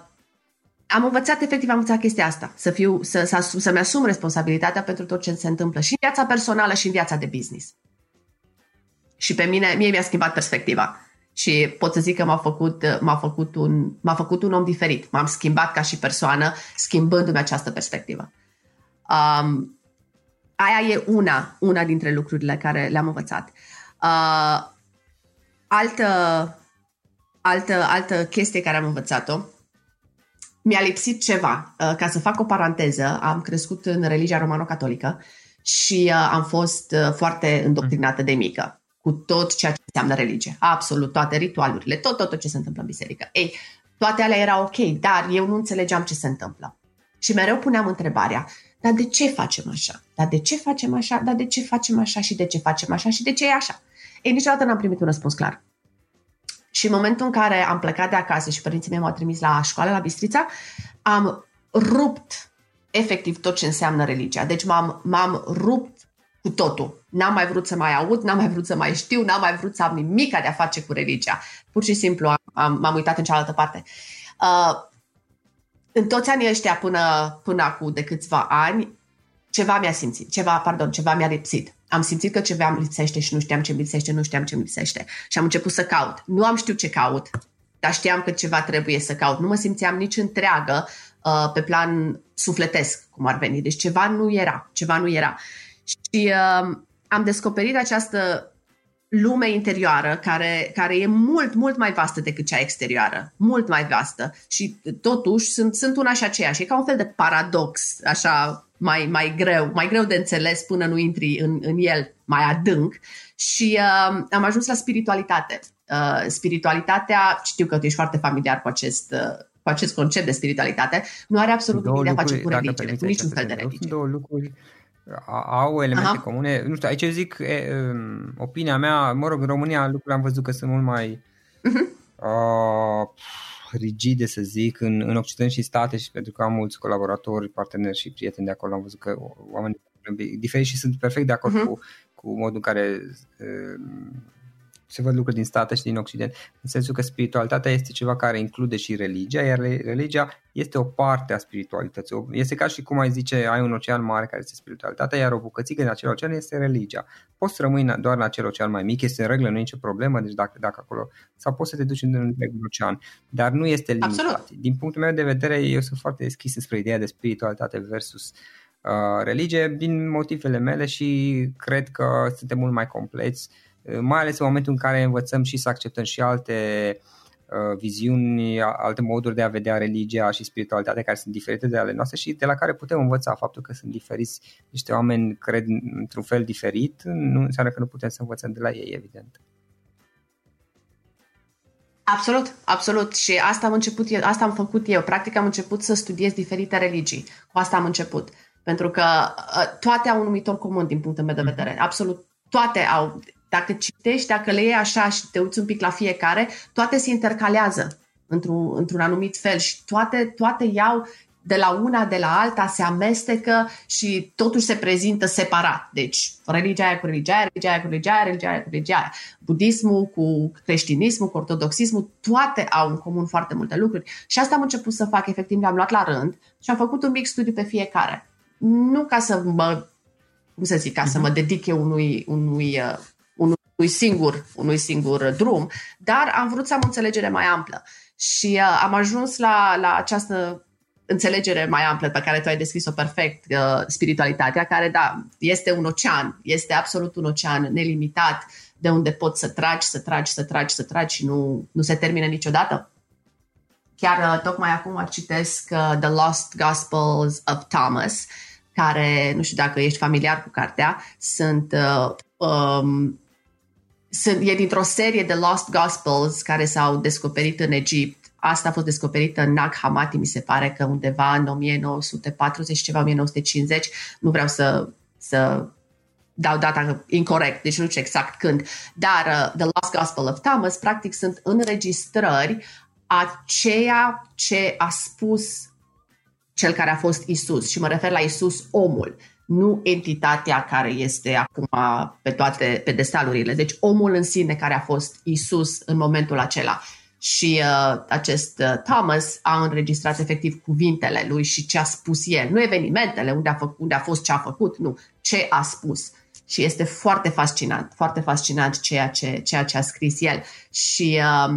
am învățat, efectiv, am învățat chestia asta, să fiu, să, să, să-mi asum responsabilitatea pentru tot ce se întâmplă și în viața personală și în viața de business. Și pe mine, mie mi-a schimbat perspectiva. Și pot să zic că m-a făcut, m-a făcut, un, m-a făcut un om diferit. M-am schimbat ca și persoană, schimbându-mi această perspectivă. Um, aia e una, una dintre lucrurile care le-am învățat. Uh, altă, altă, altă chestie care am învățat-o, mi-a lipsit ceva. Uh, ca să fac o paranteză, am crescut în religia romano-catolică și uh, am fost uh, foarte îndoctrinată de mică cu tot ceea ce înseamnă religie. Absolut toate ritualurile, tot, tot, tot ce se întâmplă în biserică. Ei, toate alea erau ok, dar eu nu înțelegeam ce se întâmplă. Și mereu puneam întrebarea, dar de ce facem așa? Dar de ce facem așa? Dar de ce facem așa și de ce facem așa și de ce e așa? Ei, niciodată n-am primit un răspuns clar. Și în momentul în care am plecat de acasă și părinții mei m-au trimis la școală, la Bistrița, am rupt efectiv tot ce înseamnă religia. Deci m-am, m-am rupt cu totul. N-am mai vrut să mai aud, n-am mai vrut să mai știu, n-am mai vrut să am nimic de a face cu religia. Pur și simplu am, am, m-am uitat în cealaltă parte. Uh, în toți anii ăștia până, până acum de câțiva ani, ceva mi-a simțit, ceva, pardon, ceva mi-a lipsit. Am simțit că ceva îmi lipsește și nu știam ce îmi lipsește, nu știam ce îmi lipsește. Și am început să caut. Nu am știut ce caut, dar știam că ceva trebuie să caut. Nu mă simțeam nici întreagă uh, pe plan sufletesc, cum ar veni. Deci ceva nu era, ceva nu era. Și uh, am descoperit această lume interioară care, care e mult, mult mai vastă decât cea exterioară. Mult mai vastă. Și totuși sunt, sunt una și aceeași. E ca un fel de paradox, așa mai, mai greu, mai greu de înțeles până nu intri în, în el mai adânc. Și uh, am ajuns la spiritualitate. Uh, spiritualitatea, știu că tu ești foarte familiar cu acest, uh, cu acest concept de spiritualitate, nu are absolut nimic de a face cu religie, cu niciun fel de religie. Două lucruri au elemente Aha. comune. Nu știu, aici zic e, um, opinia mea, mă rog, în România lucrurile am văzut că sunt mult mai uh-huh. uh, rigide, să zic, în, în Occident și state și pentru că am mulți colaboratori, parteneri și prieteni de acolo, am văzut că oamenii diferiți și sunt perfect de acord uh-huh. cu, cu modul în care uh, se văd lucruri din state și din Occident, în sensul că spiritualitatea este ceva care include și religia, iar religia este o parte a spiritualității. Este ca și cum ai zice, ai un ocean mare care este spiritualitatea, iar o bucățică din acel ocean este religia. Poți să rămâi doar în acel ocean mai mic, este în regulă, nu e nicio problemă, deci dacă, dacă acolo, sau poți să te duci în întregul ocean, dar nu este limitat. Absolut. Din punctul meu de vedere, eu sunt foarte deschis spre ideea de spiritualitate versus uh, religie, din motivele mele și cred că suntem mult mai compleți mai ales în momentul în care învățăm și să acceptăm și alte uh, viziuni, alte moduri de a vedea religia și spiritualitatea care sunt diferite de ale noastre și de la care putem învăța faptul că sunt diferiți. Niște oameni cred într-un fel diferit, nu înseamnă că nu putem să învățăm de la ei, evident. Absolut, absolut. Și asta am început eu, asta am făcut eu. Practic am început să studiez diferite religii. Cu asta am început. Pentru că uh, toate au un numitor comun din punctul meu de mhm. vedere. Absolut toate au. Dacă citești, dacă le iei așa și te uiți un pic la fiecare, toate se intercalează într-un, într-un anumit fel și toate, toate iau de la una, de la alta, se amestecă și totuși se prezintă separat. Deci, religia aia cu religia aia, religia aia cu religia aia, religia aia cu religia aia. Budismul cu creștinismul, cu ortodoxismul, toate au în comun foarte multe lucruri. Și asta am început să fac, efectiv, le-am luat la rând și am făcut un mic studiu pe fiecare. Nu ca să mă, cum să zic, ca uh-huh. să mă mhm. dedic eu unui, unui uh, unui singur, unui singur drum, dar am vrut să am o înțelegere mai amplă. Și uh, am ajuns la, la această înțelegere mai amplă pe care tu ai descris-o perfect, uh, spiritualitatea, care, da, este un ocean, este absolut un ocean nelimitat, de unde poți să tragi, să tragi, să tragi, să tragi și nu, nu se termină niciodată. Chiar uh, tocmai acum citesc uh, The Lost Gospels of Thomas, care, nu știu dacă ești familiar cu cartea, sunt uh, um, sunt, e dintr-o serie de Lost Gospels care s-au descoperit în Egipt. Asta a fost descoperită în Nag Hammadi, mi se pare că undeva în 1940, ceva 1950. Nu vreau să, să dau data incorrect, deci nu știu exact când. Dar uh, The Lost Gospel of Thomas, practic, sunt înregistrări a ceea ce a spus cel care a fost Isus. Și mă refer la Isus, omul nu entitatea care este acum pe toate pedestalurile. Deci omul în sine care a fost Isus în momentul acela. Și uh, acest uh, Thomas a înregistrat efectiv cuvintele lui și ce a spus el. Nu evenimentele, unde a, făcut, unde a fost ce a făcut, nu, ce a spus. Și este foarte fascinant, foarte fascinant ceea ce, ceea ce a scris el. Și uh,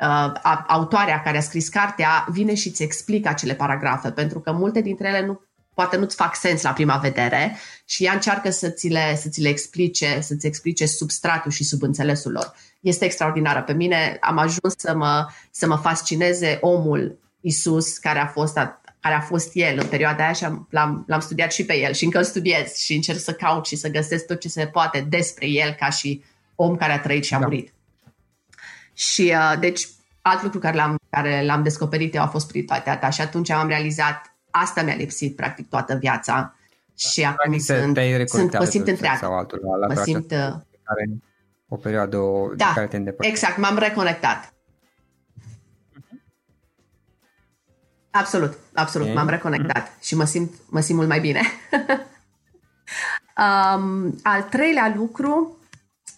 uh, autoarea care a scris cartea vine și îți explică acele paragrafe, pentru că multe dintre ele nu poate nu-ți fac sens la prima vedere și ea încearcă să ți le, să ți le explice, să-ți explice substratul și subînțelesul lor. Este extraordinară. Pe mine am ajuns să mă, să mă fascineze omul Isus care a fost care a fost el în perioada aia și am, l-am, l-am studiat și pe el și încă îl studiez și încerc să caut și să găsesc tot ce se poate despre el ca și om care a trăit și a da. murit. Și uh, deci alt lucru care l-am, care l-am descoperit eu a fost spiritualitatea și atunci am realizat asta mi-a lipsit practic toată viața și da, acum sunt, sunt, mă simt întreagă. Sau altul, la mă simt... Uh, care, o perioadă da, de care te îndepărtezi. exact, m-am reconectat. Absolut, absolut, okay. m-am reconectat și mă simt, mă simt mult mai bine. um, al treilea lucru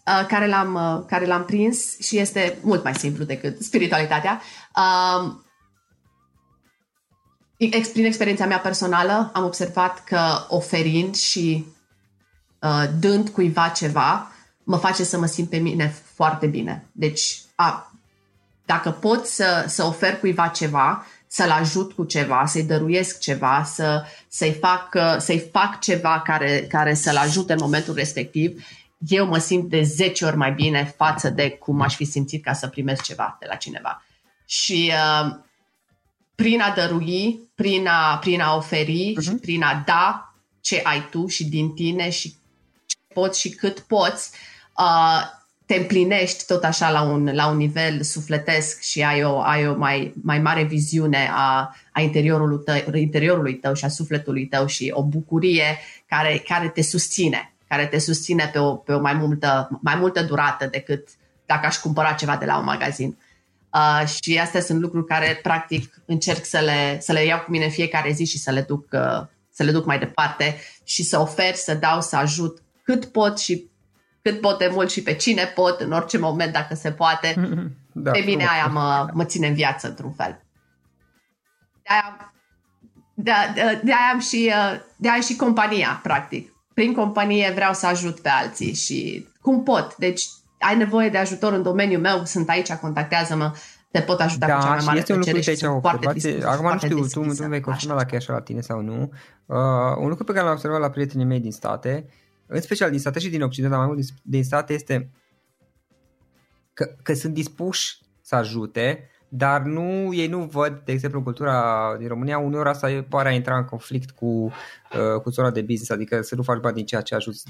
uh, care, l-am, uh, care l-am prins și este mult mai simplu decât spiritualitatea, um, prin experiența mea personală am observat că oferind și uh, dând cuiva ceva mă face să mă simt pe mine foarte bine. Deci, a, dacă pot să, să ofer cuiva ceva, să-l ajut cu ceva, să-i dăruiesc ceva, să, să-i, fac, uh, să-i fac ceva care, care să-l ajute în momentul respectiv, eu mă simt de 10 ori mai bine față de cum aș fi simțit ca să primesc ceva de la cineva. Și uh, prin a dărui, prin a, prin a oferi uh-huh. și prin a da ce ai tu și din tine și ce poți și cât poți, uh, te împlinești tot așa la un, la un nivel sufletesc și ai o, ai o mai, mai mare viziune a, a interiorului, tău, interiorului tău și a sufletului tău și o bucurie care, care te susține, care te susține pe o, pe o mai, multă, mai multă durată decât dacă aș cumpăra ceva de la un magazin. Uh, și astea sunt lucruri care, practic, încerc să le, să le iau cu mine în fiecare zi și să le, duc, uh, să le duc mai departe și să ofer, să dau, să ajut cât pot și cât pot de mult și pe cine pot, în orice moment, dacă se poate. Da, pe mine aia mă, mă ține în viață, într-un fel. De-aia, de, de, de-aia am și, uh, de-aia am și compania, practic. Prin companie vreau să ajut pe alții și cum pot. Deci ai nevoie de ajutor în domeniul meu, sunt aici, contactează-mă, te pot ajuta da, cu cea mai mare este un lucru aici o observație. Acum nu știu, tu, tu vei confirma dacă e așa la tine sau nu. Uh, un lucru pe care l-am observat la prietenii mei din state, în special din state și din Occident, dar mai mult din, din state, este că, că sunt dispuși să ajute, dar nu, ei nu văd, de exemplu, în cultura din România, uneori asta pare a intra în conflict cu, uh, cu zona de business, adică să nu faci bani din ceea ce ajuți.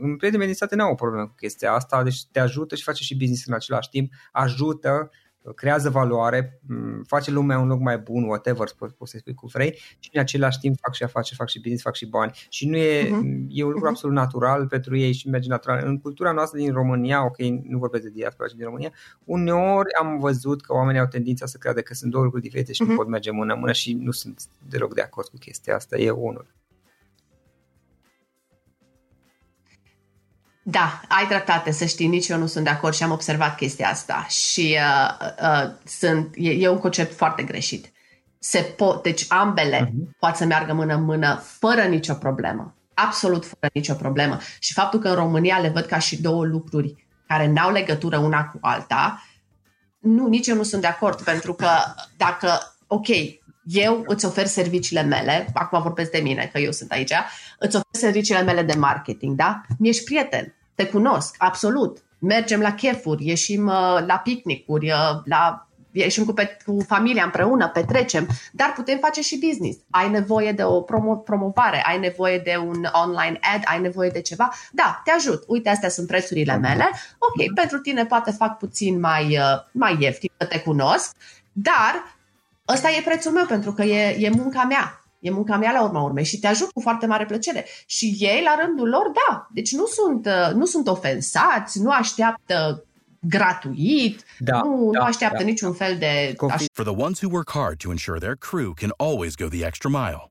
În prietenii din state nu au o problemă cu chestia asta, deci te ajută și face și business în același timp, ajută creează valoare, face lumea un loc mai bun, whatever, poți, poți să spui cu vrei și în același timp fac și afaceri, fac și business, fac și bani și nu e, uh-huh. e un lucru uh-huh. absolut natural pentru ei și merge natural. În cultura noastră din România, ok, nu vorbesc de diaspora, ci din România, uneori am văzut că oamenii au tendința să creadă că sunt două lucruri diferite și uh-huh. nu pot merge mână-mână și nu sunt deloc de acord cu chestia asta, e unul. Da, ai dreptate, să știi, nici eu nu sunt de acord și am observat chestia asta și uh, uh, sunt, e, e un concept foarte greșit. Se pot, deci ambele uh-huh. pot să meargă mână-mână fără nicio problemă, absolut fără nicio problemă. Și faptul că în România le văd ca și două lucruri care n-au legătură una cu alta, nu, nici eu nu sunt de acord, pentru că dacă, ok, eu îți ofer serviciile mele, acum vorbesc de mine, că eu sunt aici, îți ofer serviciile mele de marketing, da? Mi-ești prieten, te cunosc, absolut. Mergem la chefuri, ieșim uh, la picnicuri, uh, la ieșim cu, pe, cu familia împreună, petrecem, dar putem face și business. Ai nevoie de o promo- promovare, ai nevoie de un online ad, ai nevoie de ceva. Da, te ajut. Uite, astea sunt prețurile mele. Ok, pentru tine poate fac puțin mai, uh, mai ieftin, că te cunosc, dar ăsta e prețul meu pentru că e, e munca mea. E munca mea la urma urmei și te ajut cu foarte mare plăcere. Și ei, la rândul lor, da. Deci nu sunt, uh, nu sunt ofensați, nu așteaptă gratuit, da, nu, da, nu așteaptă da. niciun fel de... For the ones who work hard to ensure their crew can always go the extra mile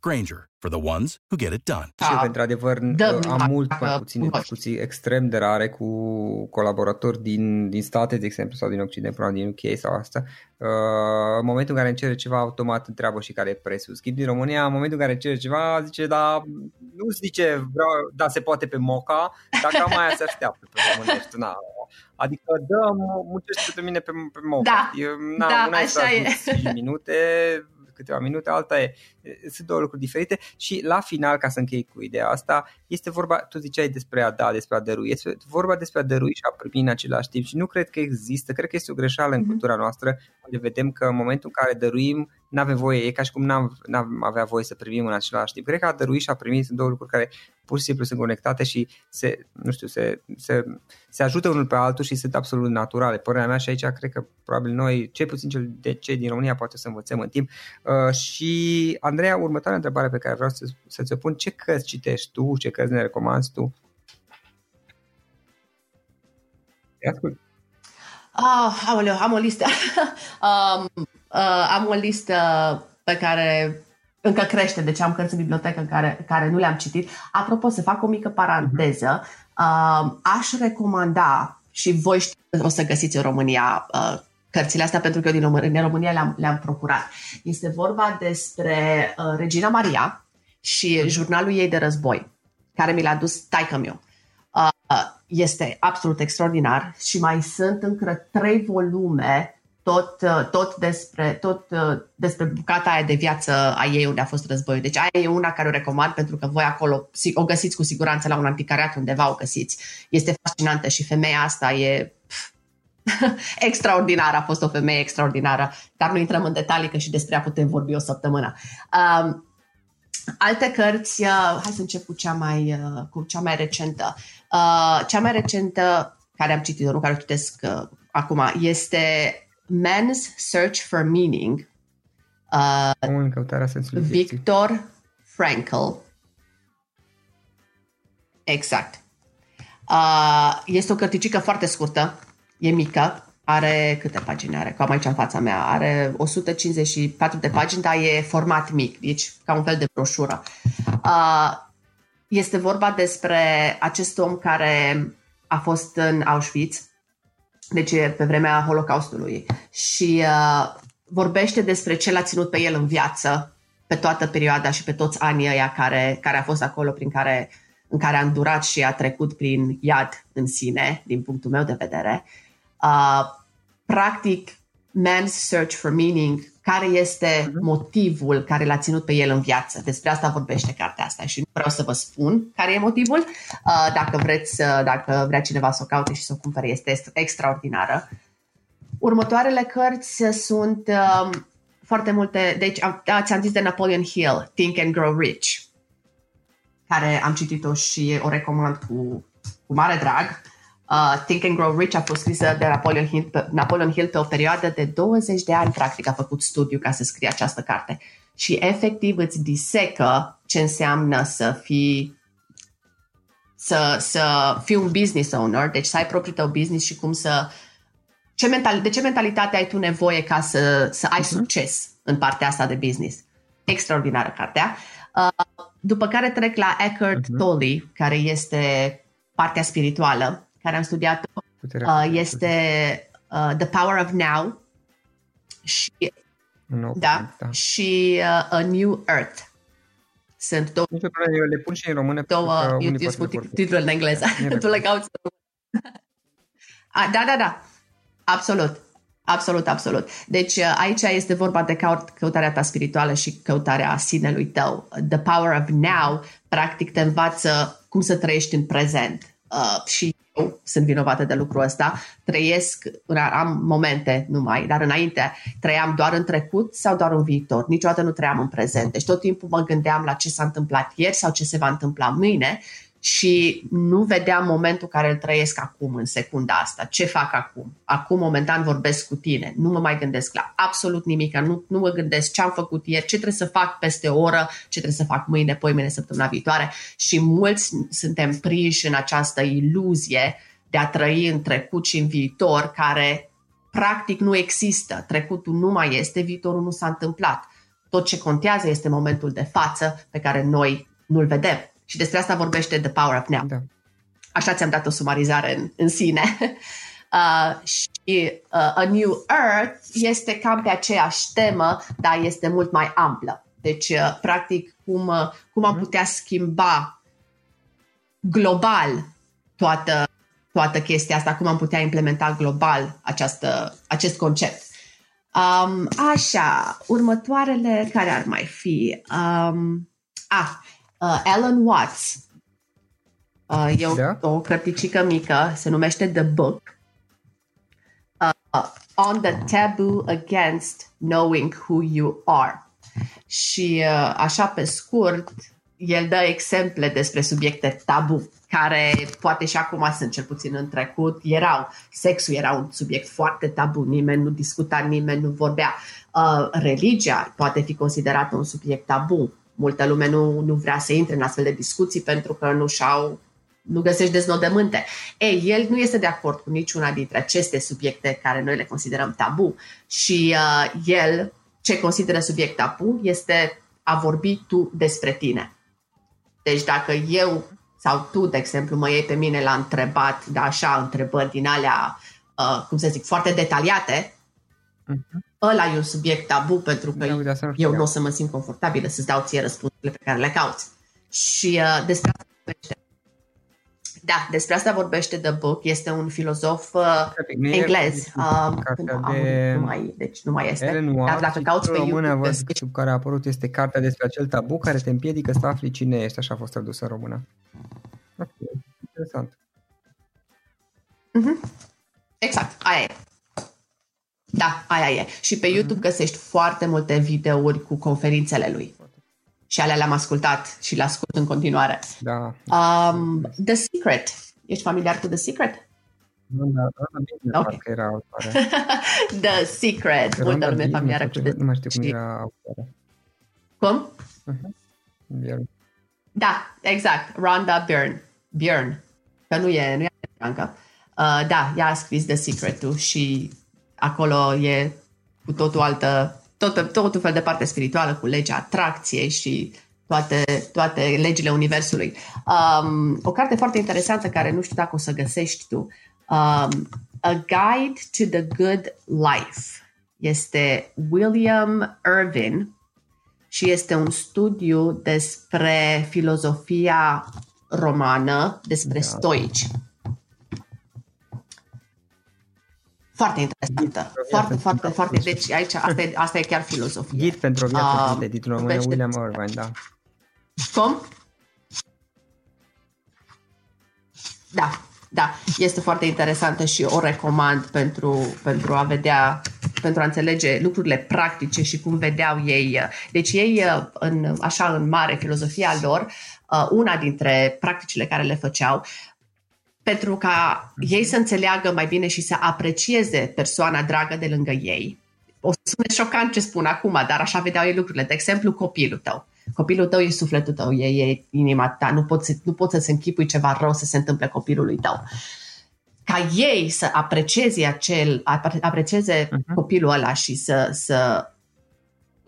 Granger, for the ones who get it done. Și eu, într-adevăr, am mult mai puține discuții extrem de rare cu colaboratori din, din state, de exemplu, sau din Occident, până din UK sau asta. Uh, în momentul în care îmi cere ceva, automat întreabă și care e prețul. Schimb din România, în momentul în care cere ceva, zice, da, nu zice, vreau, da, se poate pe moca, dar cam aia se așteaptă pe românești. Na, Adică, da, muncește pentru mine pe, pe moca. Da, eu, na, da așa e. minute, câteva minute, alta e, sunt două lucruri diferite și la final, ca să închei cu ideea asta, este vorba, tu ziceai despre a da, despre a dărui, este vorba despre a dărui și a primi în același timp și nu cred că există, cred că este o greșeală în mhm. cultura noastră, unde vedem că în momentul în care dăruim, nu avem voie, e ca și cum n-am, n-am avea voie să primim în același timp. Cred că a dărui și a primi sunt două lucruri care pur și simplu sunt conectate și se, nu știu, se, se, se ajută unul pe altul și sunt absolut naturale. Părerea mea și aici cred că probabil noi, cel puțin cel de cei din România, poate să învățăm în timp. Uh, și Andreea, următoarea întrebare pe care vreau să, să ți-o pun, ce cărți citești tu, ce cărți ne recomanzi tu? Te ascult. Ah, aoleu, am o listă. um, uh, am o listă pe care încă crește, deci am cărți în bibliotecă care, care nu le-am citit. Apropo, să fac o mică paranteză, uh, aș recomanda și voi știu, o să găsiți în România uh, cărțile astea pentru că eu din România, România le-am, le-am procurat. Este vorba despre uh, Regina Maria și jurnalul ei de război. care mi l-a dus taică meu. Uh, este absolut extraordinar și mai sunt încă trei volume tot, uh, tot, despre, tot uh, despre bucata aia de viață a ei unde a fost războiul. Deci aia e una care o recomand pentru că voi acolo o găsiți cu siguranță la un anticariat undeva o găsiți. Este fascinantă și femeia asta e extraordinară, a fost o femeie extraordinară, dar nu intrăm în detalii că și despre ea putem vorbi o săptămână. Um, alte cărți, uh, hai să încep cu cea mai, uh, cu cea mai recentă. Uh, cea mai recentă care am citit-o, nu care o citesc uh, acum, este Man's Search for Meaning. Uh, în căutarea sensului Victor Frankl. Exact. Uh, este o cărticică foarte scurtă, e mică, are câte pagini are? Cam aici în fața mea. Are 154 de pagini, dar e format mic, deci ca un fel de broșură. Uh, este vorba despre acest om care a fost în Auschwitz deci pe vremea Holocaustului și uh, vorbește despre ce l-a ținut pe el în viață pe toată perioada și pe toți anii ăia care, care a fost acolo prin care, în care a îndurat și a trecut prin iad în sine, din punctul meu de vedere. Uh, practic, Man's Search for Meaning care este mhm. motivul care l-a ținut pe el în viață. Despre asta vorbește cartea asta și nu vreau să vă spun care e motivul. Uh, dacă vreți, dacă vrea cineva să o caute și să o cumpere, este extraordinară. Următoarele cărți sunt um, foarte multe, deci da, ți-am zis de Napoleon Hill, Think and Grow Rich, care am citit-o și o recomand cu, cu mare drag. Uh, Think and Grow Rich a fost scrisă de Napoleon Hill, pe, Napoleon Hill pe o perioadă de 20 de ani, practic, a făcut studiu ca să scrie această carte. Și efectiv îți disecă ce înseamnă să fii să, să fii un business owner, deci să ai propriul tău business și cum să ce mental, de ce mentalitate ai tu nevoie ca să, să ai uh-huh. succes în partea asta de business. Extraordinară cartea. Uh, după care trec la Eckhart uh-huh. Tolle, care este partea spirituală care am studiat uh, este uh, The Power of Now și, no, da, da. și uh, A New Earth. Sunt două. Nu eu le pun și în română. Două, eu, eu spun titlul în engleză. tu le cauți Da, da, da. Absolut. Absolut, absolut. Deci uh, aici este vorba de căutarea ta spirituală și căutarea sinelui tău. The Power of Now, practic, te învață cum să trăiești în prezent. Uh, și eu sunt vinovată de lucrul ăsta, trăiesc, am momente numai, dar înainte trăiam doar în trecut sau doar în viitor. Niciodată nu trăiam în prezent. Deci tot timpul mă gândeam la ce s-a întâmplat ieri sau ce se va întâmpla mâine și nu vedeam momentul care îl trăiesc acum, în secunda asta. Ce fac acum? Acum, momentan, vorbesc cu tine. Nu mă mai gândesc la absolut nimic. Nu, nu mă gândesc ce am făcut ieri, ce trebuie să fac peste o oră, ce trebuie să fac mâine, mâine, săptămâna viitoare. Și mulți suntem prinși în această iluzie de a trăi în trecut și în viitor, care practic nu există. Trecutul nu mai este, viitorul nu s-a întâmplat. Tot ce contează este momentul de față pe care noi nu-l vedem și despre asta vorbește The Power of Now. Da. Așa ți-am dat o sumarizare în, în sine. Uh, și uh, A New Earth este cam pe aceeași temă, dar este mult mai amplă. Deci, uh, practic, cum, uh, cum am mhm. putea schimba global toată, toată chestia asta, cum am putea implementa global această, acest concept. Um, așa, următoarele care ar mai fi? Um, ah, uh, Alan Watts. Uh, e o, da? o cărticică mică, se numește The Book. Uh, on the taboo against knowing who you are. Și uh, așa pe scurt, el dă exemple despre subiecte tabu, care poate și acum sunt cel puțin în trecut, erau. Sexul era un subiect foarte tabu, nimeni nu discuta, nimeni nu vorbea. Uh, religia poate fi considerată un subiect tabu multă lume nu, nu vrea să intre în astfel de discuții pentru că nu și-au nu găsești deznodământe. Ei, el nu este de acord cu niciuna dintre aceste subiecte care noi le considerăm tabu și uh, el ce consideră subiect tabu este a vorbi tu despre tine. Deci dacă eu sau tu, de exemplu, mă iei pe mine la întrebat, da, așa, întrebări din alea, uh, cum să zic, foarte detaliate, uh-huh ăla e un subiect tabu pentru că eu nu o să mă simt confortabilă să-ți dau ție răspunsurile pe care le cauți. Și uh, despre asta vorbește. Da, despre asta vorbește The Book. Este un filozof uh, englez. Uh, de... nu mai, deci nu mai este. Ellen Dar dacă cauți pe română, YouTube... Văd, sub care a apărut este cartea despre acel tabu care te împiedică să afli cine ești. Așa a fost tradusă în română. Ok, interesant. Mm-hmm. Exact, aia e. Da, aia e. Și pe YouTube mm-hmm. găsești foarte multe videouri cu conferințele lui și alea le-am ascultat și le ascult în continuare. Da. Um, The Secret. Ești familiar cu The Secret? Nu, da, da, bine, okay. era autoare. The Secret. Multă lume familiară cu The Nu mai știu cum era autoare. Cum? Uh-huh. Da, exact. Rhonda Byrne. Byrne. Că nu e, nu e americancă. Uh, da, ea a scris The Secret și acolo e cu totul altă tot, tot un fel de parte spirituală cu legea atracției și toate, toate legile Universului. Um, o carte foarte interesantă care nu știu dacă o să găsești tu. Um, A Guide to the Good Life. Este William Irvin și este un studiu despre filozofia romană, despre da. stoici. Foarte interesantă. Foarte, foarte, foarte. Deci aici, asta e, asta e chiar filozofie. Ghid pentru o viață uh, de titlul român William Irvine, da. Cum? Da, da, este foarte interesantă și o recomand pentru, pentru a vedea, pentru a înțelege lucrurile practice și cum vedeau ei. Deci ei, în, așa în mare filozofia lor, uh, una dintre practicile care le făceau pentru ca ei să înțeleagă mai bine și să aprecieze persoana dragă de lângă ei. O să sune șocant ce spun acum, dar așa vedeau ei lucrurile. De exemplu, copilul tău. Copilul tău e sufletul tău, e, e inima ta. Nu poți, nu poți să-ți închipui ceva rău să se întâmple copilului tău. Ca ei să aprecieze acel, aprecieze uh-huh. copilul ăla și să, să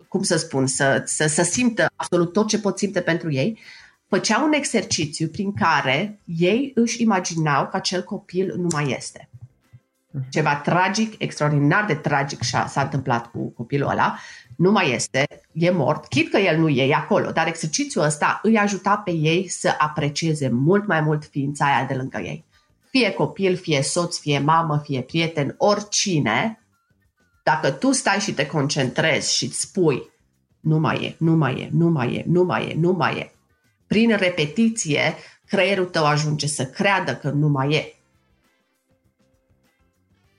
cum să spun, să, să, să simtă absolut tot ce pot simte pentru ei, făceau un exercițiu prin care ei își imaginau că acel copil nu mai este. Mhm. Ceva tragic, extraordinar de tragic s-a întâmplat cu copilul ăla, nu mai este, e mort, chit că el nu e, e acolo, dar exercițiul ăsta îi ajuta pe ei să aprecieze mult mai mult ființa aia de lângă ei. Fie copil, fie soț, fie mamă, fie prieten, oricine, dacă tu stai și te concentrezi și îți spui nu mai e, nu mai e, nu mai e, nu mai e, nu mai e, prin repetiție, creierul tău ajunge să creadă că nu mai e.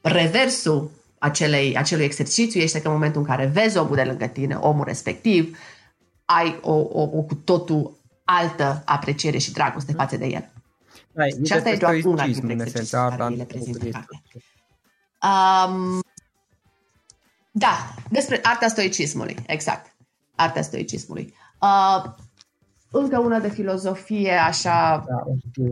Reversul acelei, acelui exercițiu este că în momentul în care vezi omul de lângă tine, omul respectiv, ai o, o, o cu totul altă apreciere și dragoste mm. față de el. Ai, și asta e doar una dintre exercițiile care le prezintă um, Da, despre arta stoicismului, exact. Arta stoicismului. Uh, încă una de filozofie așa da,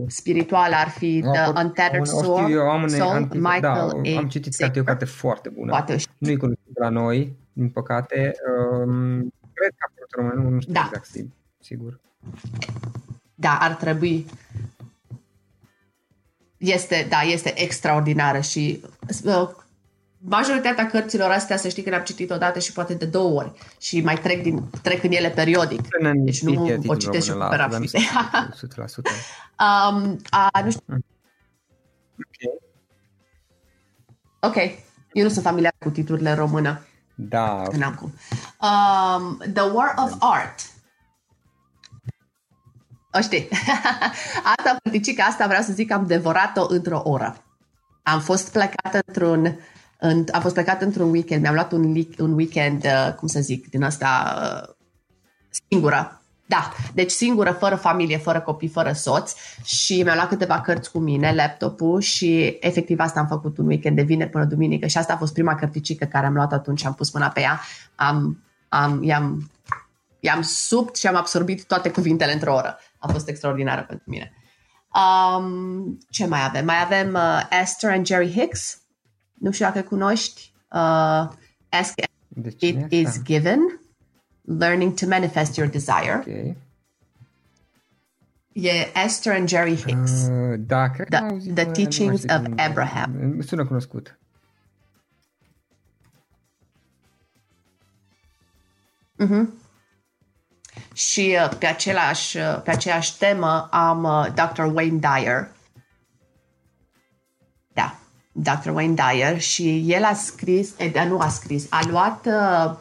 spirituală ar fi da, The Untethered Soul, eu, am Soul anti, Michael da, am citit cartea, o carte foarte bună. Poate Nu-i cunoscut la noi, din păcate. Um, cred că a apărut român, nu știu da. exact, sigur. Da, ar trebui. Este, da, este extraordinară și uh, majoritatea cărților astea, să știi că le-am citit odată și poate de două ori și mai trec, din, trec în ele periodic. Deci nu o citesc și super rapid. 100%. um, a, nu știu. Hmm. Ok. Ok. Eu nu sunt familiar cu titlurile în română. Da. N-am cum. Um, The War of Art. O știi. asta, părticica asta vreau să zic că am devorat-o într-o oră. Am fost plecată într-un în, am fost plecat într-un weekend, mi-am luat un, un weekend, uh, cum să zic, din asta uh, singură. Da, deci singură, fără familie, fără copii, fără soț și mi-am luat câteva cărți cu mine, laptopul și efectiv asta am făcut un weekend de vineri până duminică și asta a fost prima cărticică care am luat atunci și am pus mâna pe ea. Am, am, i-am, i-am subt și am absorbit toate cuvintele într-o oră. A fost extraordinară pentru mine. Um, ce mai avem? Mai avem uh, Esther and Jerry Hicks, nu știu dacă cunoști, uh, Ask It is Given, Learning to Manifest Your Desire. Okay. E Esther and Jerry Hicks. Uh, da, cred the, că The Teachings of Abraham. Sună cunoscut. Mm-hmm. și uh, pe, același, uh, pe aceeași temă am uh, Dr. Wayne Dyer. Da, Dr. Wayne Dyer și el a scris, eh, nu a scris, a luat uh,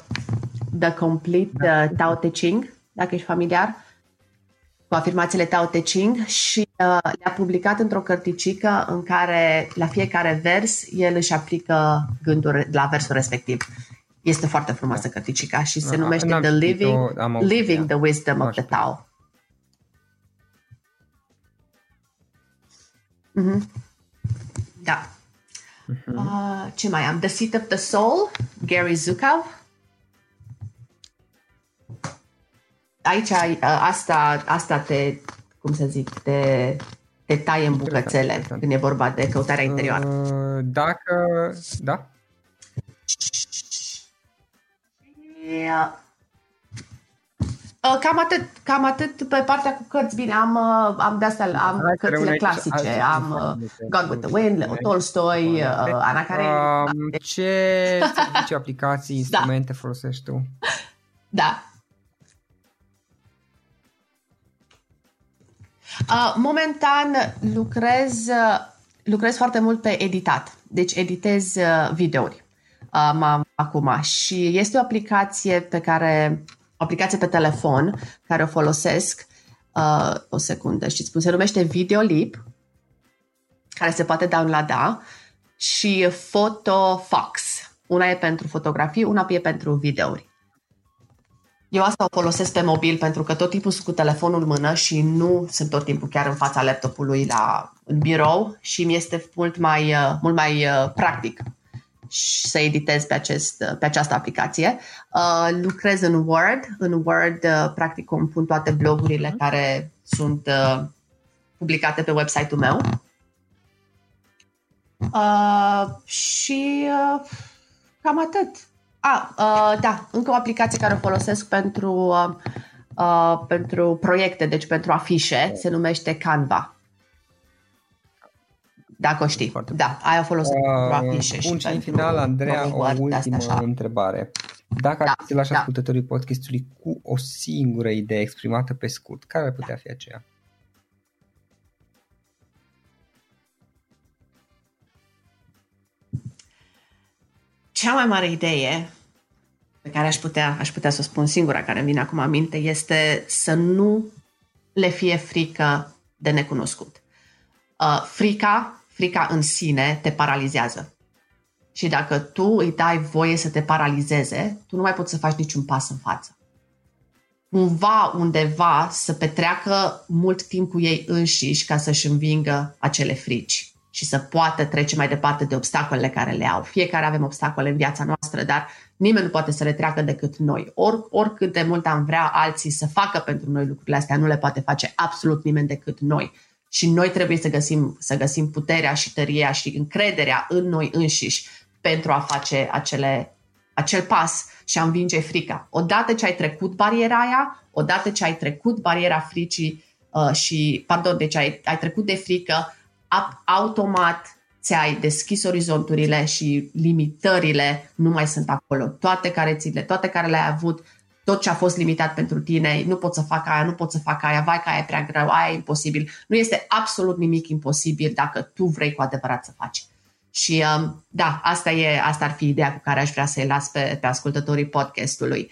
The Complete uh, Tao Te Ching, dacă ești familiar, cu afirmațiile Tao Te Ching și uh, le-a publicat într-o cărticică în care la fiecare vers el își aplică gânduri la versul respectiv. Este foarte frumoasă cărticica și se numește The Living, Living the Wisdom of the Tao. Mm-hmm. Da. Uh-huh. Uh, ce mai am? The Seat of the Soul, Gary Zukav. Aici, uh, asta, asta te, cum să zic, te, te taie în bucățele când e vorba de căutarea interioară. Uh, dacă, da? Yeah. Uh, cam atât, cam atât pe partea cu cărți. Bine, am, uh, am de astea, am Hai cărțile clasice, am uh, God with the Wind, Leo Tolstoi, uh, Ana Karenina. Um, ce ce aplicații, da. instrumente da. folosești tu? Da. Uh, momentan lucrez, lucrez foarte mult pe editat. Deci editez videouri uh, acum și este o aplicație pe care o aplicație pe telefon care o folosesc uh, o secundă, știți cum se numește Videolip care se poate downloada și Photofox. Una e pentru fotografii, una e pentru videouri. Eu asta o folosesc pe mobil pentru că tot timpul sunt cu telefonul în mână și nu sunt tot timpul chiar în fața laptopului la, în birou și mi este mult mai, uh, mult mai uh, practic să editez pe, acest, pe această aplicație. Uh, lucrez în Word. În Word, uh, practic, compun toate blogurile uh-huh. care sunt uh, publicate pe website-ul meu. Uh, și uh, cam atât. Ah, uh, da, încă o aplicație care o folosesc pentru, uh, uh, pentru proiecte, deci pentru afișe, se numește Canva. Dacă o știi. Foarte da, aia folosit uh, pentru afișe și în final, Andreea, o ultimă așa. întrebare. Dacă da, ați lași da. șascultătorii podcastului cu o singură idee exprimată pe scurt, care ar putea da. fi aceea? Cea mai mare idee pe care aș putea, aș putea să o spun singura care îmi vine acum aminte este să nu le fie frică de necunoscut. Uh, frica frica în sine te paralizează. Și dacă tu îi dai voie să te paralizeze, tu nu mai poți să faci niciun pas în față. Cumva, undeva, să petreacă mult timp cu ei înșiși ca să-și învingă acele frici și să poată trece mai departe de obstacolele care le au. Fiecare avem obstacole în viața noastră, dar nimeni nu poate să le treacă decât noi. Or, oricât de mult am vrea alții să facă pentru noi lucrurile astea, nu le poate face absolut nimeni decât noi și noi trebuie să găsim, să găsim puterea și tăria și încrederea în noi înșiși pentru a face acele, acel pas și a învinge frica. Odată ce ai trecut bariera aia, odată ce ai trecut bariera fricii uh, și, pardon, deci ai, ai trecut de frică, automat ți-ai deschis orizonturile și limitările nu mai sunt acolo. Toate carețile, toate care le-ai avut tot ce a fost limitat pentru tine, nu pot să fac aia, nu pot să fac aia, vai că aia e prea greu, aia e imposibil. Nu este absolut nimic imposibil dacă tu vrei cu adevărat să faci. Și um, da, asta, e, asta ar fi ideea cu care aș vrea să-i las pe, pe ascultătorii podcastului.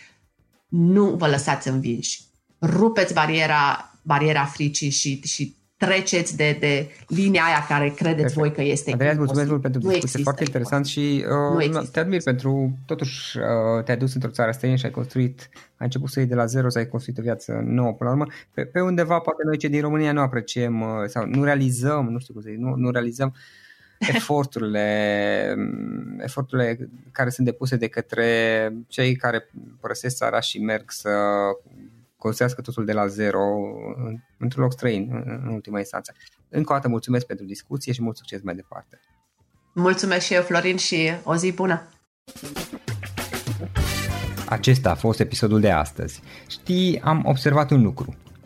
Nu vă lăsați învinși. Rupeți bariera, bariera fricii și, și treceți de, de linia aia care credeți Perfect. voi că este Andreea, mulțumesc mult pentru discuție, foarte interesant și uh, te admir pentru, totuși uh, te-ai dus într-o țară străină și ai construit, ai început să iei de la zero, să ai construit o viață nouă până la urmă. Pe, pe undeva poate noi cei din România nu apreciem uh, sau nu realizăm, nu știu cum să zic, nu, nu realizăm eforturile, eforturile care sunt depuse de către cei care părăsesc țara și merg să construiască totul de la zero într-un loc străin, în ultima instanță. Încă o dată mulțumesc pentru discuție și mult succes mai departe. Mulțumesc și eu, Florin, și o zi bună! Acesta a fost episodul de astăzi. Știi, am observat un lucru.